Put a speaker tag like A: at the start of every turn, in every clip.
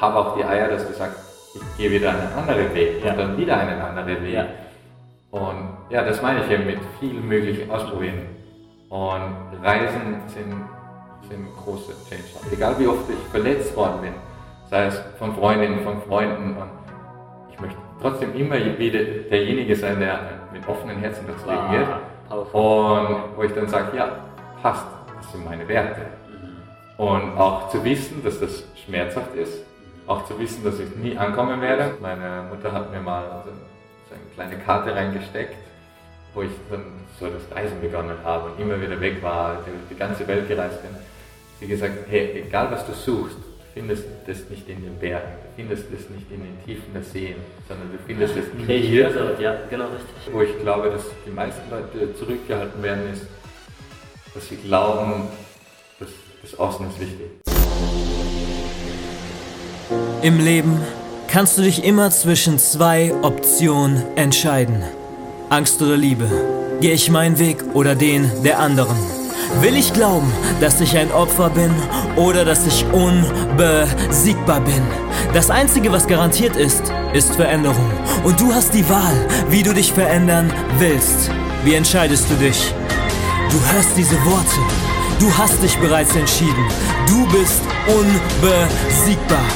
A: habe auch die Eier, dass du sagst, ich gehe wieder einen anderen Weg ja. und dann wieder einen anderen Weg. Ja. Und ja, das meine ich eben mit viel möglich ausprobieren. Und Reisen sind, sind große Change. Egal wie oft ich verletzt worden bin, sei es von Freundinnen, von Freunden. Und ich möchte trotzdem immer wieder derjenige sein, der mit offenen Herzen durchs Leben ah, geht. Und wo ich dann sage, ja, passt, das sind meine Werte. Mhm. Und auch zu wissen, dass das schmerzhaft ist, auch zu wissen, dass ich nie ankommen werde. Meine Mutter hat mir mal so eine kleine Karte reingesteckt, wo ich dann so das Reisen begonnen habe und immer wieder weg war, die, die ganze Welt gereist bin. Sie gesagt, hey, egal was du suchst, findest das nicht in den Bergen, du findest das nicht in den Tiefen der Seen, sondern du findest es in
B: dir. Also, ja, genau richtig.
A: Wo ich glaube, dass die meisten Leute zurückgehalten werden, ist, dass sie glauben, dass das Außen ist wichtig.
C: Im Leben kannst du dich immer zwischen zwei Optionen entscheiden. Angst oder Liebe. Gehe ich meinen Weg oder den der anderen? Will ich glauben, dass ich ein Opfer bin oder dass ich unbesiegbar bin? Das Einzige, was garantiert ist, ist Veränderung. Und du hast die Wahl, wie du dich verändern willst. Wie entscheidest du dich? Du hörst diese Worte. Du hast dich bereits entschieden. Du bist unbesiegbar.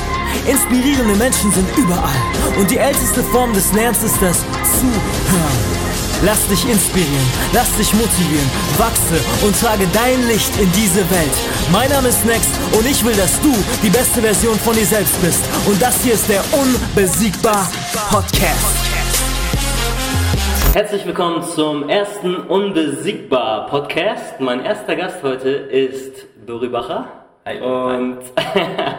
C: Inspirierende Menschen sind überall. Und die älteste Form des Lernens ist das Zuhören. Lass dich inspirieren, lass dich motivieren, wachse und trage dein Licht in diese Welt. Mein Name ist Next und ich will, dass du die beste Version von dir selbst bist. Und das hier ist der Unbesiegbar Podcast.
B: Herzlich willkommen zum ersten Unbesiegbar Podcast. Mein erster Gast heute ist Dori Bacher. Hi. Und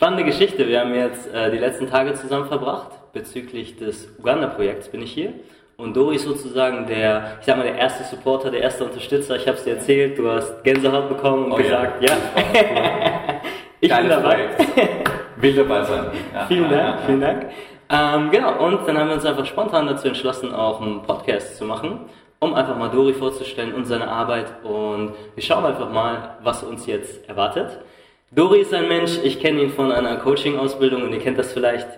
B: spannende Geschichte. Wir haben jetzt äh, die letzten Tage zusammen verbracht. Bezüglich des Uganda-Projekts bin ich hier. Und Dori ist sozusagen der, ich sag mal, der erste Supporter, der erste Unterstützer. Ich habe es dir erzählt, du hast Gänsehaut bekommen und oh, gesagt, ja. ja. ich Geiles bin dabei.
A: Will dabei sein.
B: Ja, vielen Dank, vielen Dank. Ähm, genau, und dann haben wir uns einfach spontan dazu entschlossen, auch einen Podcast zu machen, um einfach mal Dori vorzustellen und seine Arbeit. Und wir schauen einfach mal, was uns jetzt erwartet. Dori ist ein Mensch, ich kenne ihn von einer Coaching-Ausbildung und ihr kennt das vielleicht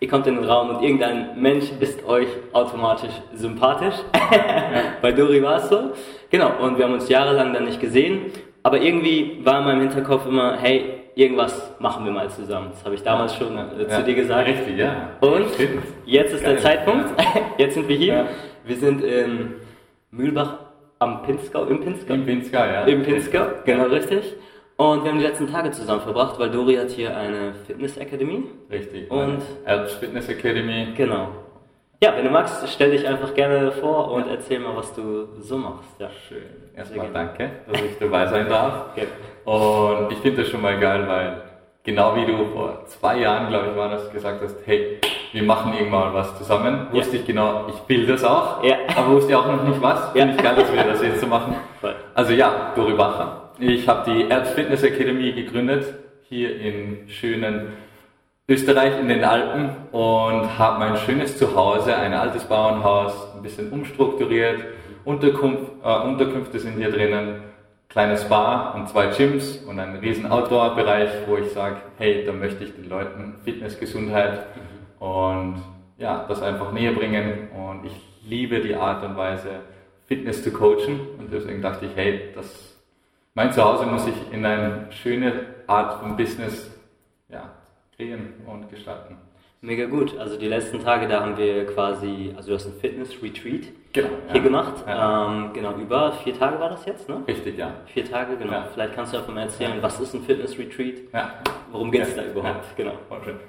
B: ihr kommt in den Raum und irgendein Mensch ist euch automatisch sympathisch. Bei Dori war es so. Genau, und wir haben uns jahrelang dann nicht gesehen. Aber irgendwie war in meinem Hinterkopf immer, hey, irgendwas machen wir mal zusammen. Das habe ich damals schon äh, ja. zu dir gesagt.
A: Richtig, ja.
B: Und jetzt ist Geil. der Zeitpunkt. Jetzt sind wir hier. Ja. Wir sind in Mühlbach am Pinzgau, im Pinzgau.
A: Im Pinzgau, ja.
B: Im Pinzgau, genau richtig. Und wir haben die letzten Tage zusammen verbracht, weil Dori hat hier eine Fitness Academy.
A: Richtig. Und
B: Alps
A: Fitness Academy.
B: Genau. Ja, wenn du magst, stell dich einfach gerne vor und erzähl mal, was du so machst. Ja.
A: Schön. Erstmal danke, dass ich dabei sein darf. Okay. Und ich finde das schon mal geil, weil genau wie du vor zwei Jahren, glaube ich, war das, gesagt hast, hey, wir machen irgendwann was zusammen. Ja. Wusste ich genau, ich will das auch, ja. aber wusste auch noch nicht was. Finde ich geil, dass wir das jetzt so machen. Also ja, Dori Bacher. Ich habe die Erz Fitness Academy gegründet, hier in schönen Österreich in den Alpen und habe mein schönes Zuhause, ein altes Bauernhaus, ein bisschen umstrukturiert. Unterkunft, äh, Unterkünfte sind hier drinnen, kleines Bar und zwei Gyms und ein riesen Outdoor-Bereich, wo ich sage, hey, da möchte ich den Leuten Fitness, Gesundheit und ja, das einfach näher bringen und ich liebe die Art und Weise, Fitness zu coachen und deswegen dachte ich, hey, das mein Zuhause muss ich in eine schöne Art von Business ja, kreieren und gestalten.
B: Mega gut. Also die letzten Tage, da haben wir quasi, also du hast ein Fitness-Retreat genau, hier ja. gemacht. Ja. Ähm, genau, über vier Tage war das jetzt, ne?
A: Richtig, ja.
B: Vier Tage, genau. Ja. Vielleicht kannst du einfach mal erzählen, was ist ein Fitness-Retreat? Ja. Worum geht es da überhaupt?
A: Genau.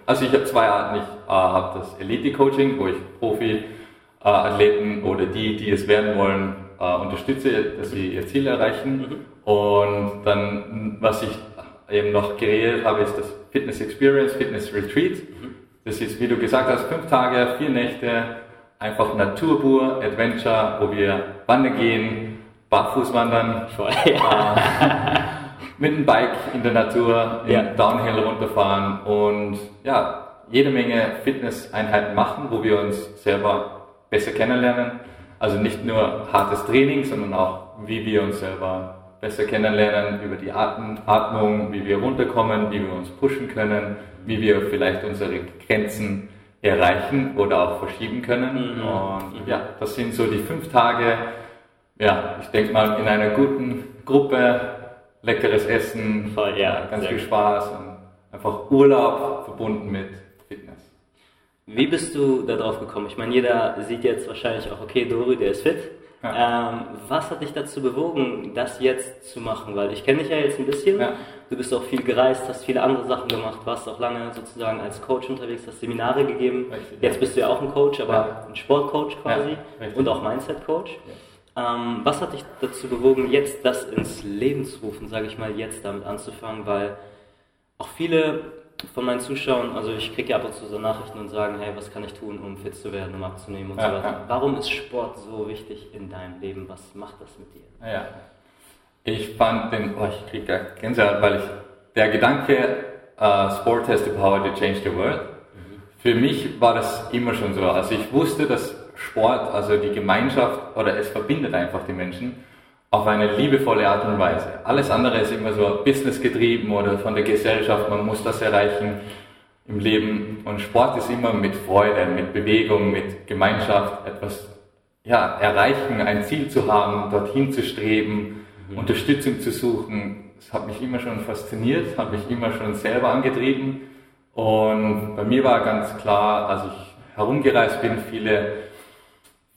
A: Also ich habe zwei Arten. Ich äh, habe das Elite-Coaching, wo ich Profi-Athleten äh, oder die, die es werden wollen, äh, unterstütze, dass sie ihr Ziel erreichen. Mhm. Und dann, was ich eben noch kreiert habe, ist das Fitness Experience, Fitness Retreat. Das ist, wie du gesagt hast, fünf Tage, vier Nächte, einfach Naturpur, Adventure, wo wir wandern gehen, barfuß wandern, äh, mit dem Bike in der Natur, ja. Downhill runterfahren und ja, jede Menge Fitnesseinheiten machen, wo wir uns selber besser kennenlernen. Also nicht nur hartes Training, sondern auch, wie wir uns selber besser kennenlernen über die Atmung, wie wir runterkommen, wie wir uns pushen können, wie wir vielleicht unsere Grenzen erreichen oder auch verschieben können. Mhm. Und ja, das sind so die fünf Tage, ja, ich denke mal in einer guten Gruppe, leckeres Essen,
B: Voll, ja,
A: ganz viel Spaß und einfach Urlaub verbunden mit Fitness.
B: Wie bist du da drauf gekommen? Ich meine, jeder sieht jetzt wahrscheinlich auch, okay, Dori, der ist fit. Ja. Ähm, was hat dich dazu bewogen, das jetzt zu machen? Weil ich kenne dich ja jetzt ein bisschen. Ja. Du bist auch viel gereist, hast viele andere Sachen gemacht, warst auch lange sozusagen als Coach unterwegs, hast Seminare gegeben. Richtig, jetzt bist du ja auch ein Coach, aber ja. ein Sportcoach quasi und auch Mindset-Coach. Ähm, was hat dich dazu bewogen, jetzt das ins Leben zu rufen, sage ich mal, jetzt damit anzufangen? Weil auch viele von meinen Zuschauern, also ich kriege ja ab und zu so Nachrichten und sagen, hey, was kann ich tun, um fit zu werden, um abzunehmen und ja, so weiter. Ja. Warum ist Sport so wichtig in deinem Leben? Was macht das mit dir?
A: Ja, ich fand den, oh, ich kriege Gänsehaut, weil ich, der Gedanke, uh, Sport has the power to change the world, mhm. für mich war das immer schon so. Also ich wusste, dass Sport, also die Gemeinschaft oder es verbindet einfach die Menschen auf eine liebevolle Art und Weise. Alles andere ist immer so businessgetrieben oder von der Gesellschaft, man muss das erreichen im Leben. Und Sport ist immer mit Freude, mit Bewegung, mit Gemeinschaft etwas ja, erreichen, ein Ziel zu haben, dorthin zu streben, mhm. Unterstützung zu suchen. Das hat mich immer schon fasziniert, hat mich immer schon selber angetrieben. Und bei mir war ganz klar, als ich herumgereist bin, viele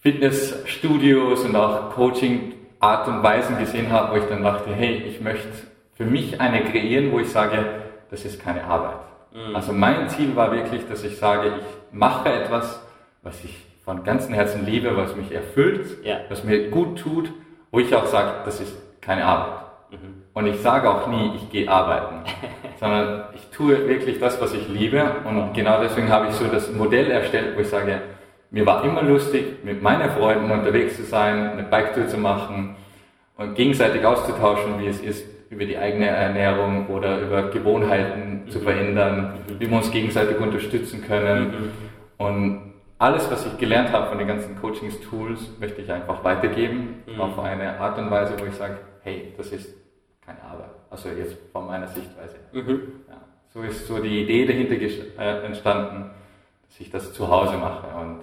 A: Fitnessstudios und auch Coaching Art und Weisen gesehen habe, wo ich dann dachte, hey, ich möchte für mich eine kreieren, wo ich sage, das ist keine Arbeit. Mhm. Also mein Ziel war wirklich, dass ich sage, ich mache etwas, was ich von ganzem Herzen liebe, was mich erfüllt, ja. was mir gut tut, wo ich auch sage, das ist keine Arbeit. Mhm. Und ich sage auch nie, ich gehe arbeiten, sondern ich tue wirklich das, was ich liebe. Und genau deswegen habe ich so das Modell erstellt, wo ich sage, mir war immer lustig, mit meinen Freunden unterwegs zu sein, eine Biketour zu machen und gegenseitig auszutauschen, wie es ist, über die eigene Ernährung oder über Gewohnheiten zu verändern, wie wir uns gegenseitig unterstützen können. Und alles, was ich gelernt habe von den ganzen Coachings-Tools, möchte ich einfach weitergeben, mhm. auf eine Art und Weise, wo ich sage, hey, das ist keine Arbeit. Also jetzt von meiner Sichtweise. Mhm. Ja, so ist so die Idee dahinter äh, entstanden, dass ich das zu Hause mache. Und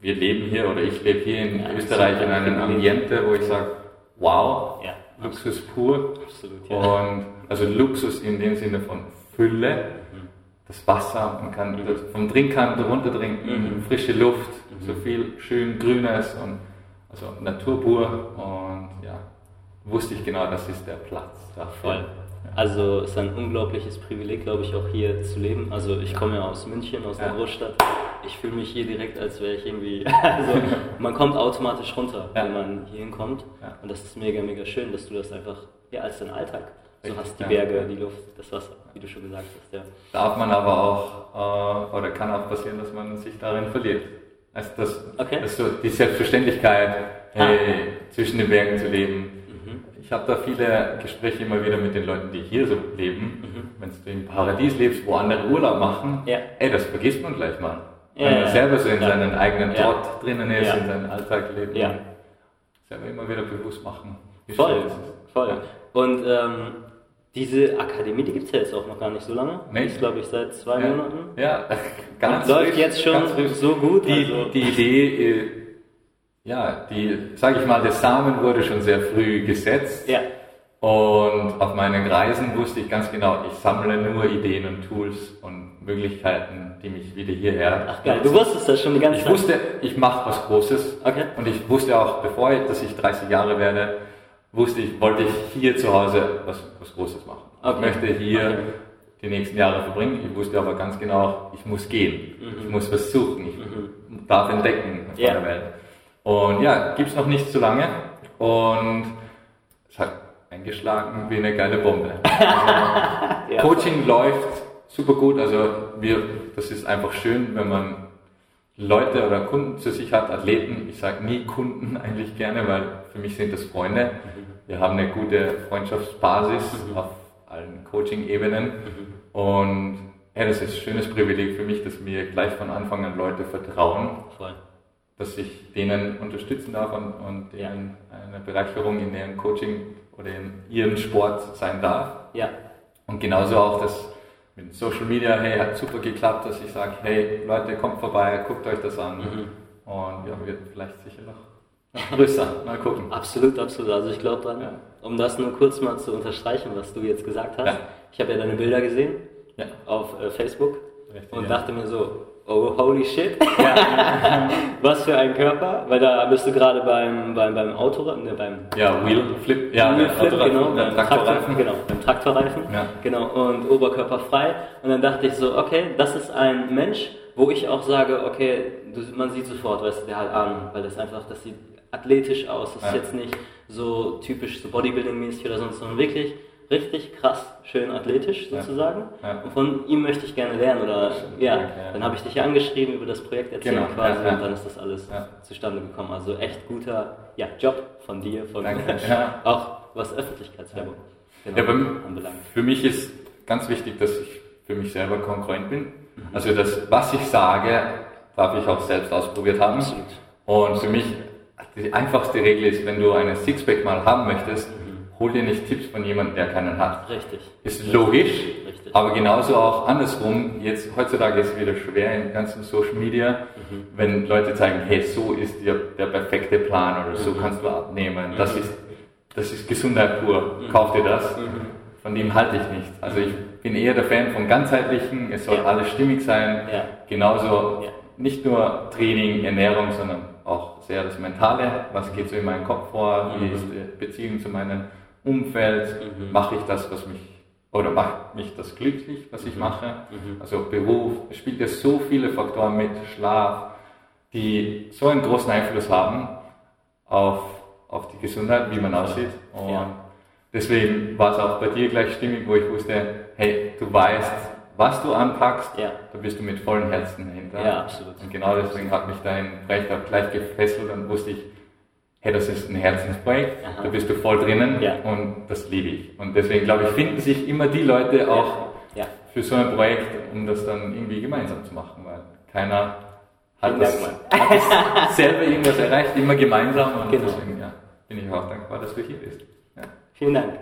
A: wir leben hier oder ich lebe hier in ja, Österreich in einem Ambiente, wo ich sage, wow, ja, Luxus pur. Absolut, ja. Und also Luxus in dem Sinne von Fülle, mhm. das Wasser, man kann mhm. vom Trinkhahn runter trinken, mhm. frische Luft, mhm. so viel schön Grünes und also Natur pur und ja, wusste ich genau, das ist der Platz
B: dafür. Voll. Also es ist ein unglaubliches Privileg, glaube ich, auch hier zu leben. Also ich komme ja aus München, aus der Großstadt ich fühle mich hier direkt, als wäre ich irgendwie. Also, man kommt automatisch runter, ja. wenn man hier hinkommt. Ja. Und das ist mega, mega schön, dass du das einfach ja, als dein Alltag so Richtig, hast. Die Berge, die Luft, das Wasser, wie du schon gesagt hast.
A: Darf man aber auch, äh, oder kann auch passieren, dass man sich darin verliert. Also, das, okay. das so die Selbstverständlichkeit, hey, ah. zwischen den Bergen zu leben. Mhm. Ich habe da viele Gespräche immer wieder mit den Leuten, die hier so leben. Mhm. Wenn du im Paradies lebst, wo andere Urlaub machen, ey, das vergisst man gleich mal wenn man selber so in ja. seinen eigenen Trott drinnen ist, in seinem Alltag lebt. Ja. Selber immer wieder bewusst machen.
B: Voll, voll. Und ähm, diese Akademie, die gibt es ja jetzt auch noch gar nicht so lange. Nee. ist, glaube ich, seit zwei Monaten.
A: Ja, ganz
B: Und läuft frisch, jetzt schon so gut.
A: Die, also. die Idee, äh, ja, die, sage ich mal, der Samen wurde schon sehr früh gesetzt. Ja. Und auf meinen Reisen wusste ich ganz genau, ich sammle nur Ideen und Tools und Möglichkeiten, die mich wieder hierher.
B: Ach geil, du wusstest das schon die ganze
A: Zeit. Ich wusste, ich mache was Großes. Okay. Und ich wusste auch, bevor ich, dass ich 30 Jahre werde, wusste ich, wollte ich hier zu Hause was, was Großes machen. Okay. Ich möchte hier okay. die nächsten Jahre verbringen. Ich wusste aber ganz genau, ich muss gehen. Mhm. Ich muss was suchen. Ich mhm. darf entdecken von yeah. der Welt. Und ja, gibt's noch nicht so lange. Und es hat eingeschlagen wie eine geile Bombe. Also, ja. Coaching läuft super gut. Also wir, das ist einfach schön, wenn man Leute oder Kunden zu sich hat, Athleten. Ich sage nie Kunden eigentlich gerne, weil für mich sind das Freunde. Mhm. Wir haben eine gute Freundschaftsbasis mhm. auf allen Coaching-Ebenen. Und ja, das ist ein schönes Privileg für mich, dass mir gleich von Anfang an Leute vertrauen. Voll dass ich denen unterstützen darf und, und denen eine Bereicherung in deren Coaching oder in ihrem Sport sein darf.
B: Ja.
A: Und genauso auch das mit Social Media, hey, hat super geklappt, dass ich sage, hey Leute, kommt vorbei, guckt euch das an.
B: Mhm.
A: Und ja, wird vielleicht sicher noch, größer. Mal gucken.
B: Absolut, absolut. Also ich glaube dran.
A: Ja.
B: Um das nur kurz mal zu unterstreichen, was du jetzt gesagt hast.
A: Ja.
B: Ich habe ja deine Bilder gesehen
A: Ja.
B: auf äh, Facebook
A: Richtig,
B: und dachte mir so, oh holy shit, was für ein Körper, weil da bist du gerade beim, beim, beim Auto, ne, beim
A: Ja, Wheel Flip, ja,
B: Wheel Flip,
A: Autoreifen,
B: genau, beim
A: Traktorreifen.
B: Traktor, genau, beim Traktorreifen,
A: Ja.
B: genau, und oberkörperfrei. Und dann dachte ich so, okay, das ist ein Mensch, wo ich auch sage, okay, du, man sieht sofort, weißt du, der hat Ahnung, weil das einfach, das sieht athletisch aus, das ist
A: Ja.
B: jetzt nicht so typisch so Bodybuilding-mäßig oder sonst, sondern wirklich richtig krass, schön athletisch
A: Ja.
B: sozusagen.
A: Ja.
B: Und von ihm möchte ich gerne lernen oder ja,
A: ja.
B: dann habe ich dich angeschrieben über das Projekt erzählt
A: Genau,
B: quasi
A: ja, ja.
B: und dann ist das alles
A: Ja.
B: zustande gekommen. Also echt guter ja, Job von dir, von
A: ja.
B: auch was Öffentlichkeitswerbung genau,
A: Ja,
B: anbelangt.
A: für mich ist ganz wichtig, dass ich für mich selber konkurrent bin.
B: Mhm.
A: Also das, was ich sage, darf ich auch selbst ausprobiert haben.
B: Absolut.
A: Und für mich, die einfachste Regel ist, wenn du einen Sixpack mal haben möchtest,
B: Mhm.
A: Hol dir nicht Tipps von jemandem, der keinen hat.
B: Richtig.
A: Ist logisch,
B: Richtig.
A: aber genauso auch andersrum. Jetzt heutzutage ist es wieder schwer im ganzen Social Media,
B: Mhm.
A: wenn Leute zeigen, hey, so ist der, der perfekte Plan oder so
B: Mhm.
A: kannst du abnehmen. Das ist, das ist Gesundheit pur. Kauf dir das.
B: Mhm.
A: Von dem halte ich nichts. Also ich bin eher der Fan vom ganzheitlichen. Es soll
B: Ja.
A: alles stimmig sein.
B: Ja.
A: Genauso
B: Ja.
A: nicht nur Training, Ernährung, sondern auch sehr das Mentale. Was geht so in meinem Kopf vor? Wie
B: Mhm.
A: ist die Beziehung zu meinem Umfeld?
B: Mhm.
A: Mache ich das, was mich oder macht mich das glücklich, was ich mache?
B: Mhm.
A: Also Beruf, es spielt ja so viele Faktoren mit, Schlaf, die so einen großen Einfluss haben auf, auf die Gesundheit, wie man aussieht. Und
B: Ja.
A: deswegen war es auch bei dir gleich stimmig, wo ich wusste, hey, du weißt, was du anpackst,
B: Ja.
A: da bist du mit vollem Herzen dahinter.
B: Ja, absolut.
A: Und genau deswegen hat mich dein Projekt auch gleich gefesselt und wusste ich, hey, das ist ein Herzensprojekt,
B: Aha.
A: da bist du voll drinnen
B: Ja.
A: und das liebe ich. Und deswegen glaube ich, finden sich immer die Leute auch
B: Ja.
A: für so ein Projekt, um das dann irgendwie gemeinsam zu machen, weil keiner hat, das, hat das selber irgendwas erreicht, immer gemeinsam und
B: Genau.
A: deswegen ja, bin ich auch dankbar, dass du hier bist. Ja.
B: Vielen Dank.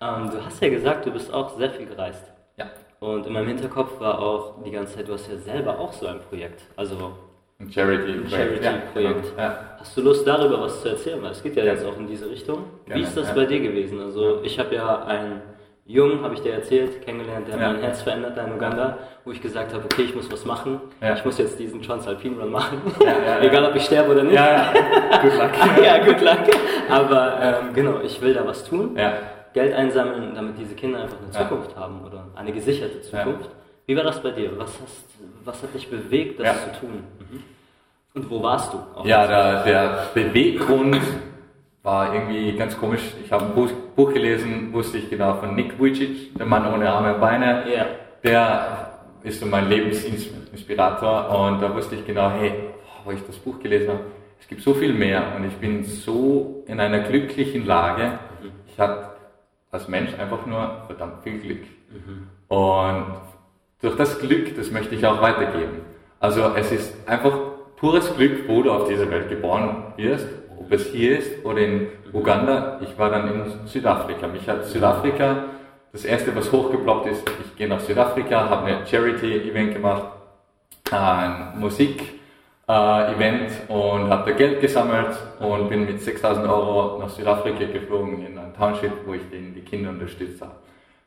B: Ähm, du hast ja gesagt, du bist auch sehr viel gereist.
A: ja.
B: Und in meinem Hinterkopf war auch die ganze Zeit, du hast ja selber auch so ein Projekt. Also
A: Ein Charity-Projekt.
B: Charity-Projekt.
A: Ja, genau.
B: Hast du Lust darüber was zu erzählen? Weil es geht ja jetzt auch in diese Richtung.
A: Gerne,
B: Wie ist das
A: ja.
B: bei dir gewesen? Also ich habe ja einen Jungen, habe ich dir erzählt, kennengelernt, der
A: Ja.
B: mein Herz verändert hat in Uganda, wo ich gesagt habe, okay, ich muss was machen.
A: Ja.
B: Ich muss jetzt diesen Transalpine Run machen.
A: Ja, ja, ja.
B: Egal, ob ich sterbe oder nicht.
A: ja, ja. Good luck.
B: ja, gut luck. Aber ähm, genau, ich will da was tun.
A: Ja.
B: Geld einsammeln, damit diese Kinder einfach eine
A: Ja.
B: Zukunft haben oder eine gesicherte
A: Ja.
B: Zukunft. Wie war das bei dir? Was, hast, was hat dich bewegt, das
A: Ja.
B: zu tun? Mhm. Und wo warst du? Auch
A: Ja, der, der Beweggrund war irgendwie ganz komisch. Ich habe ein Buch, Buch gelesen, wusste ich genau von Nick Vujicic, der Mann ohne Arme und Beine.
B: Ja.
A: Der ist so mein Lebensinspirator und da wusste ich genau, hey, wo ich das Buch gelesen habe, es gibt so viel mehr und ich bin so in einer glücklichen Lage. Ich hatte als Mensch einfach nur verdammt viel Glück. Und durch das Glück, das möchte ich auch weitergeben. Also es ist einfach pures Glück, wo du auf dieser Welt geboren wirst, ob es hier ist oder in Uganda. Ich war dann in Südafrika. Mich hat Südafrika, das erste, was hochgeploppt ist, ich gehe nach Südafrika, habe eine Charity-Event gemacht, ein Musik-Event und habe da Geld gesammelt und bin mit 6000 Euro nach Südafrika geflogen in ein Township, wo ich den, die Kinder unterstützt habe.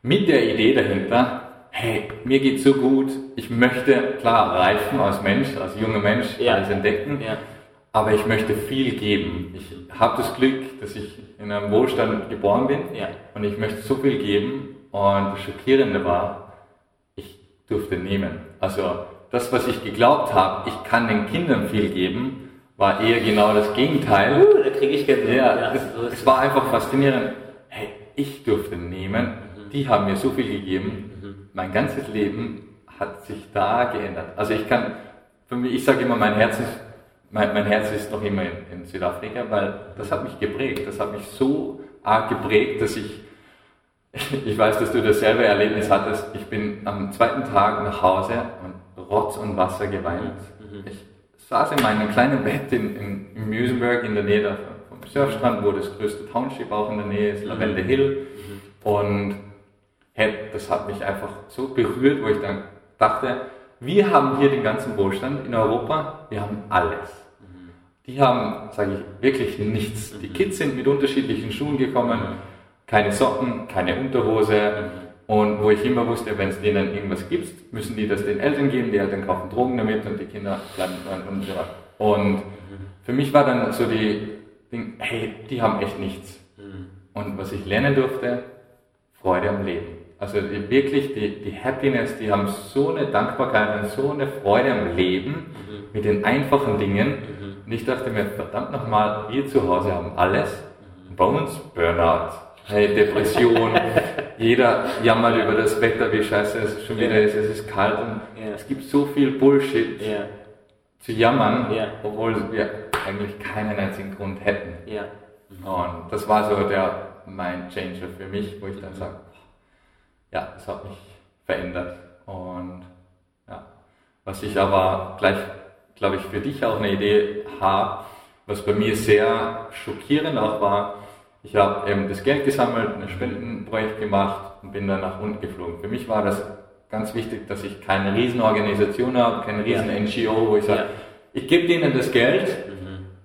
A: Mit der Idee dahinter, hey, mir geht's so gut, ich möchte klar reifen als Mensch, als junger Mensch,
B: Ja.
A: alles entdecken,
B: Ja.
A: aber ich möchte viel geben. Ich habe das Glück, dass ich in einem Wohlstand geboren bin
B: Ja.
A: und ich möchte so viel geben. Und das Schockierende war, ich durfte nehmen. Also das, was ich geglaubt habe, ich kann den Kindern viel geben, war eher genau das Gegenteil.
B: Uh, da kriege ich Gänsehaut.
A: Ja,
B: so
A: es,
B: ist
A: es war einfach faszinierend. Hey, ich durfte nehmen,
B: Mhm.
A: die haben mir so viel gegeben. Mein ganzes Leben hat sich da geändert. Also ich kann, für mich, ich sage immer, mein Herz ist, mein, mein Herz ist noch immer in, in Südafrika, weil das hat mich geprägt. Das hat mich so arg geprägt, dass ich, ich weiß, dass du dasselbe Erlebnis hattest. Ich bin am zweiten Tag nach Hause und Rotz und Wasser geweint. Ich saß in meinem kleinen Bett in, in, in Musenberg in der Nähe davon vom Surfstrand, wo das größte Township auch in der Nähe ist, Lavender Hill. Und hey, das hat mich einfach so berührt, wo ich dann dachte, wir haben hier den ganzen Wohlstand in Europa, wir haben alles. Die haben, sage ich, wirklich nichts. Die Kids sind mit unterschiedlichen Schuhen gekommen, keine Socken, keine Unterhose. Und wo ich immer wusste, wenn es denen irgendwas gibt, müssen die das den Eltern geben, die Eltern kaufen Drogen damit und die Kinder bleiben und so weiter. Und für mich war dann so die Ding, hey, die haben echt nichts. Und was ich lernen durfte, Freude am Leben. Also die, wirklich die, die Happiness, die haben so eine Dankbarkeit und so eine Freude am Leben mit den einfachen Dingen. Und ich dachte mir, verdammt nochmal, wir zu Hause haben alles. Bei uns Burnout, hey, Depression, jeder jammert über das Wetter, wie scheiße es schon wieder ist, es ist kalt und
C: Ja.
A: es gibt so viel Bullshit
C: Ja,
A: zu jammern,
C: Ja.
A: obwohl wir eigentlich keinen einzigen Grund hätten. Und das war so der Mind Changer für mich, wo ich dann sage, ja, das hat mich verändert. Und ja, was ich aber gleich, glaube ich, für dich auch eine Idee habe, was bei mir sehr schockierend auch war, ich habe eben das Geld gesammelt, ein Spendenprojekt gemacht und bin dann nach unten geflogen. Für mich war das ganz wichtig, dass ich keine Riesenorganisation habe, keine riesen NGO, wo ich sage,
C: Ja.
A: ich gebe denen das Geld,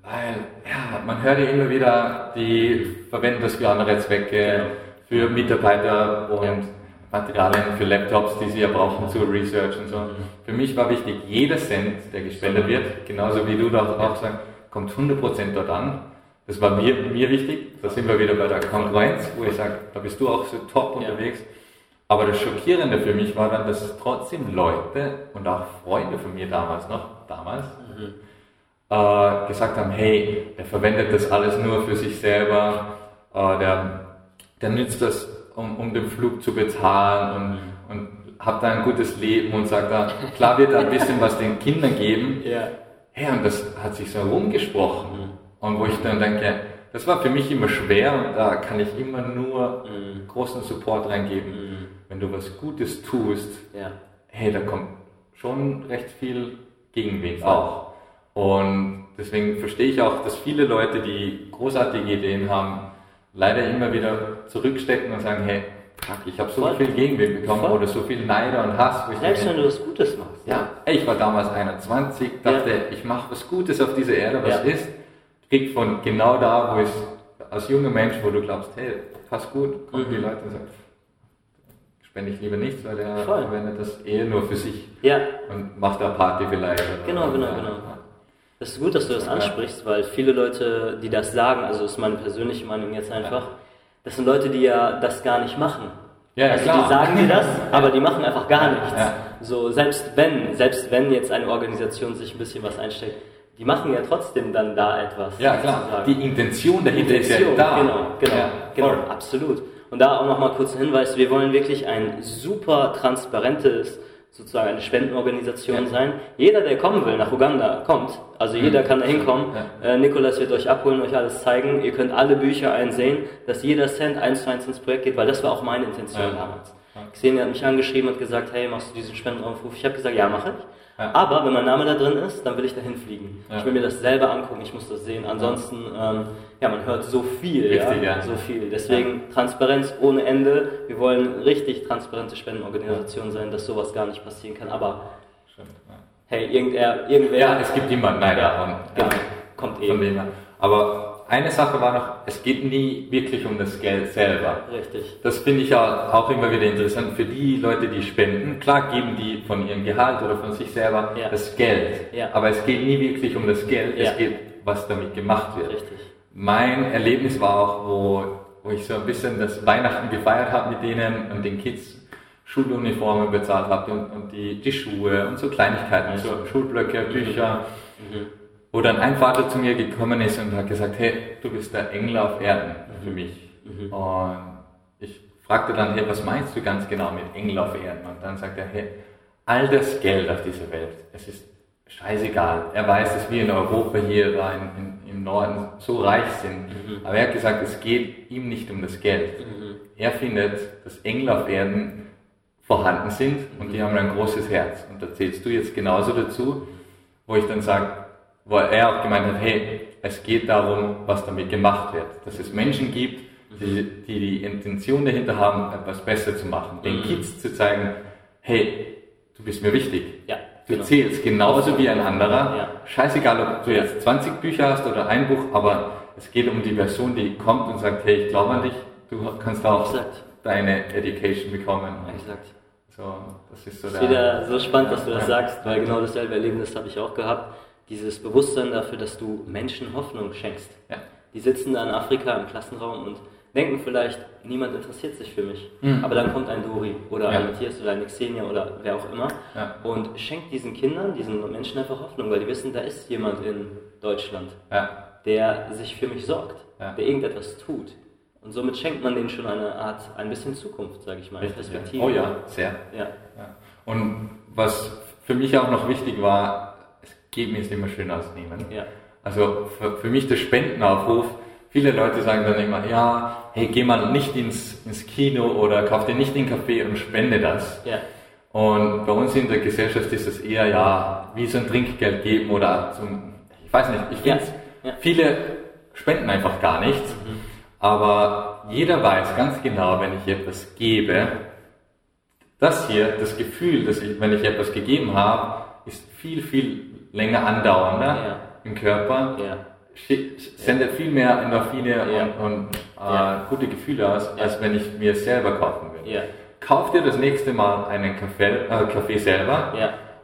A: weil, ja, man hört ja immer wieder, die verwenden das für andere Zwecke, für Mitarbeiter und
C: Ja.
A: Materialien für Laptops, die sie ja brauchen zur Research und so. Für mich war wichtig, jeder Cent, der gespendet wird, genauso wie du da auch sagst, kommt 100% dort an. Das war mir, mir wichtig. Da sind wir wieder bei der Konkurrenz, wo ich sage, da bist du auch so top unterwegs. Aber das Schockierende für mich war dann, dass es trotzdem Leute und auch Freunde von mir damals noch, damals, äh, gesagt haben, hey, der verwendet das alles nur für sich selber, äh, der, der nützt das, um, um den Flug zu bezahlen und, und hat da ein gutes Leben und sagt da, klar wird er ein bisschen was den Kindern geben,
C: Ja.
A: hey, und das hat sich so rumgesprochen. Und wo ich dann denke, das war für mich immer schwer und da kann ich immer nur großen Support reingeben. Wenn du was Gutes tust,
C: Ja.
A: hey, da kommt schon recht viel Gegenwind auch. Und deswegen verstehe ich auch, dass viele Leute, die großartige Ideen haben, leider immer wieder zurückstecken und sagen, hey, ich habe so
C: Voll.
A: viel Gegenwind bekommen
C: Voll.
A: oder so viel Neider und Hass.
C: Selbst wenn du was Gutes machst.
A: ja, ich war damals 21, dachte, ich mache was Gutes auf dieser Erde, was
C: Ja.
A: ist, krieg von genau da, wo ich als junger Mensch, wo du glaubst, hey, passt gut, kommen die
C: Mhm.
A: Leute und sagen, spende ich lieber nichts, weil er
C: Voll.
A: verwendet das eher nur für sich
C: Ja,
A: und macht da Party vielleicht.
C: Genau, genau,
A: Ja.
C: genau. Das ist gut, dass du das ansprichst, weil viele Leute, die das sagen, also ist meine persönliche Meinung jetzt einfach, das sind Leute, die ja das gar nicht machen.
A: Ja, ja,
C: also
A: klar.
C: die sagen dir das, aber die machen einfach gar nichts.
A: Ja.
C: So, selbst wenn, selbst wenn jetzt eine Organisation sich ein bisschen was einsteckt, die machen ja trotzdem dann da etwas.
A: Ja, klar,
C: sozusagen.
A: die Intention dahinter
C: Intention,
A: ist ja da.
C: genau, genau,
A: Ja,
C: genau, absolut. Und da auch nochmal kurz ein Hinweis, wir wollen wirklich ein super transparentes, sozusagen eine Spendenorganisation
A: Ja.
C: sein. Jeder, der kommen will nach Uganda, kommt. Also jeder kann da hinkommen.
A: Ja.
C: Äh, Nikolas wird euch abholen, euch alles zeigen. Ihr könnt alle Bücher einsehen, dass jeder Cent eins zu eins ins Projekt geht, weil das war auch meine Intention
A: Ja.
C: damals. Xenia hat mich angeschrieben und gesagt, hey, machst du diesen Spendenaufruf? Ich habe gesagt, ja, mache ich. Aber wenn mein Name da drin ist, dann will ich dahin fliegen. Ich will mir das selber angucken, ich muss das sehen. Ansonsten, ähm, ja, man hört so viel,
A: Richtig,
C: ja,
A: ja.
C: so viel. Deswegen Transparenz ohne Ende. Wir wollen richtig transparente Spendenorganisation sein, dass sowas gar nicht passieren kann. Aber
A: Stimmt, ja.
C: hey, irgendwer, irgendwer,
A: Ja, es gibt Neider.
C: Ja,
A: und,
C: genau.
A: ja.
C: kommt eben.
A: her. Aber eine Sache war noch, es geht nie wirklich um das Geld selber.
C: Richtig.
A: Das finde ich ja auch immer wieder interessant für die Leute, die spenden. Klar geben die von ihrem Gehalt oder von sich selber
C: Ja.
A: das Geld.
C: Ja.
A: Aber es geht nie wirklich um das Geld,
C: Ja.
A: es geht, was damit gemacht wird.
C: Richtig.
A: Mein Erlebnis war auch, wo, wo ich so ein bisschen das Weihnachten gefeiert habe mit denen und den Kids Schuluniformen bezahlt habe und, und die, die Schuhe und so Kleinigkeiten, so Schulblöcke, Bücher. Wo dann ein Vater zu mir gekommen ist und hat gesagt, hey, du bist der Engel auf Erden für mich. Und ich fragte dann, hey, was meinst du ganz genau mit Engel auf Erden? Und dann sagt er, hey, all das Geld auf dieser Welt, es ist scheißegal. Er weiß, dass wir in Europa hier da in, im Norden so reich sind. Aber er hat gesagt, es geht ihm nicht um das Geld. Er findet, dass Engel auf Erden vorhanden sind und die haben ein großes Herz. Und da zählst du jetzt genauso dazu, wo ich dann sage, wo er auch gemeint hat, hey, es geht darum, was damit gemacht wird. Dass es Menschen gibt, die die, die Intention dahinter haben, etwas besser zu machen. Den
C: Mhm.
A: Kids zu zeigen, hey, du bist mir wichtig.
C: Ja, genau.
A: zählst genauso wie ein anderer.
C: Ja.
A: Scheißegal, ob du jetzt 20 Bücher hast oder ein Buch, aber es geht um die Person, die kommt und sagt, hey, ich glaube an dich, du kannst auch
C: Exakt.
A: deine Education bekommen.
C: Exakt.
A: So, das ist so
C: Das ist
A: der.
C: wieder so spannend, dass du das
A: Ja.
C: sagst, weil genau dasselbe Erlebnis habe ich auch gehabt. Dieses Bewusstsein dafür, dass du Menschen Hoffnung schenkst.
A: Ja.
C: Die sitzen da in Afrika im Klassenraum und denken vielleicht, niemand interessiert sich für mich.
A: Mhm.
C: Aber dann kommt ein Dori oder
A: Ja.
C: ein Matthias oder eine Xenia oder wer auch immer
A: Ja.
C: und schenkt diesen Kindern, diesen Menschen einfach Hoffnung, weil die wissen, da ist jemand in Deutschland,
A: Ja.
C: der sich für mich sorgt, der irgendetwas tut. Und somit schenkt man denen schon eine Art, ein bisschen Zukunft, sage ich mal,
A: Richtig,
C: Perspektive.
A: Oh ja, sehr.
C: Ja.
A: Und was für mich auch noch wichtig war, es geben ist immer schön ausnehmen.
C: Ja.
A: Also für, für mich der Spendenaufruf, viele Leute sagen dann immer, ja, hey, geh mal nicht ins, ins Kino oder kauf dir nicht den Kaffee und spende das.
C: Ja.
A: Und bei uns in der Gesellschaft ist es eher, ja, wie so ein Trinkgeld geben oder zum, ich weiß nicht, ich
C: Ja,
A: finde,
C: ja.
A: viele spenden einfach gar nichts, aber jeder weiß ganz genau, wenn ich etwas gebe, das hier, das Gefühl, dass ich, wenn ich etwas gegeben habe, ist viel, viel länger andauernder
C: Ja.
A: im Körper,
C: Ja.
A: Sendet viel mehr Endorphine
C: Ja.
A: und, und äh, gute Gefühle aus, als wenn ich mir selber kaufen.
C: Ja.
A: Kauf dir das nächste Mal einen Kaffee, äh, Kaffee selber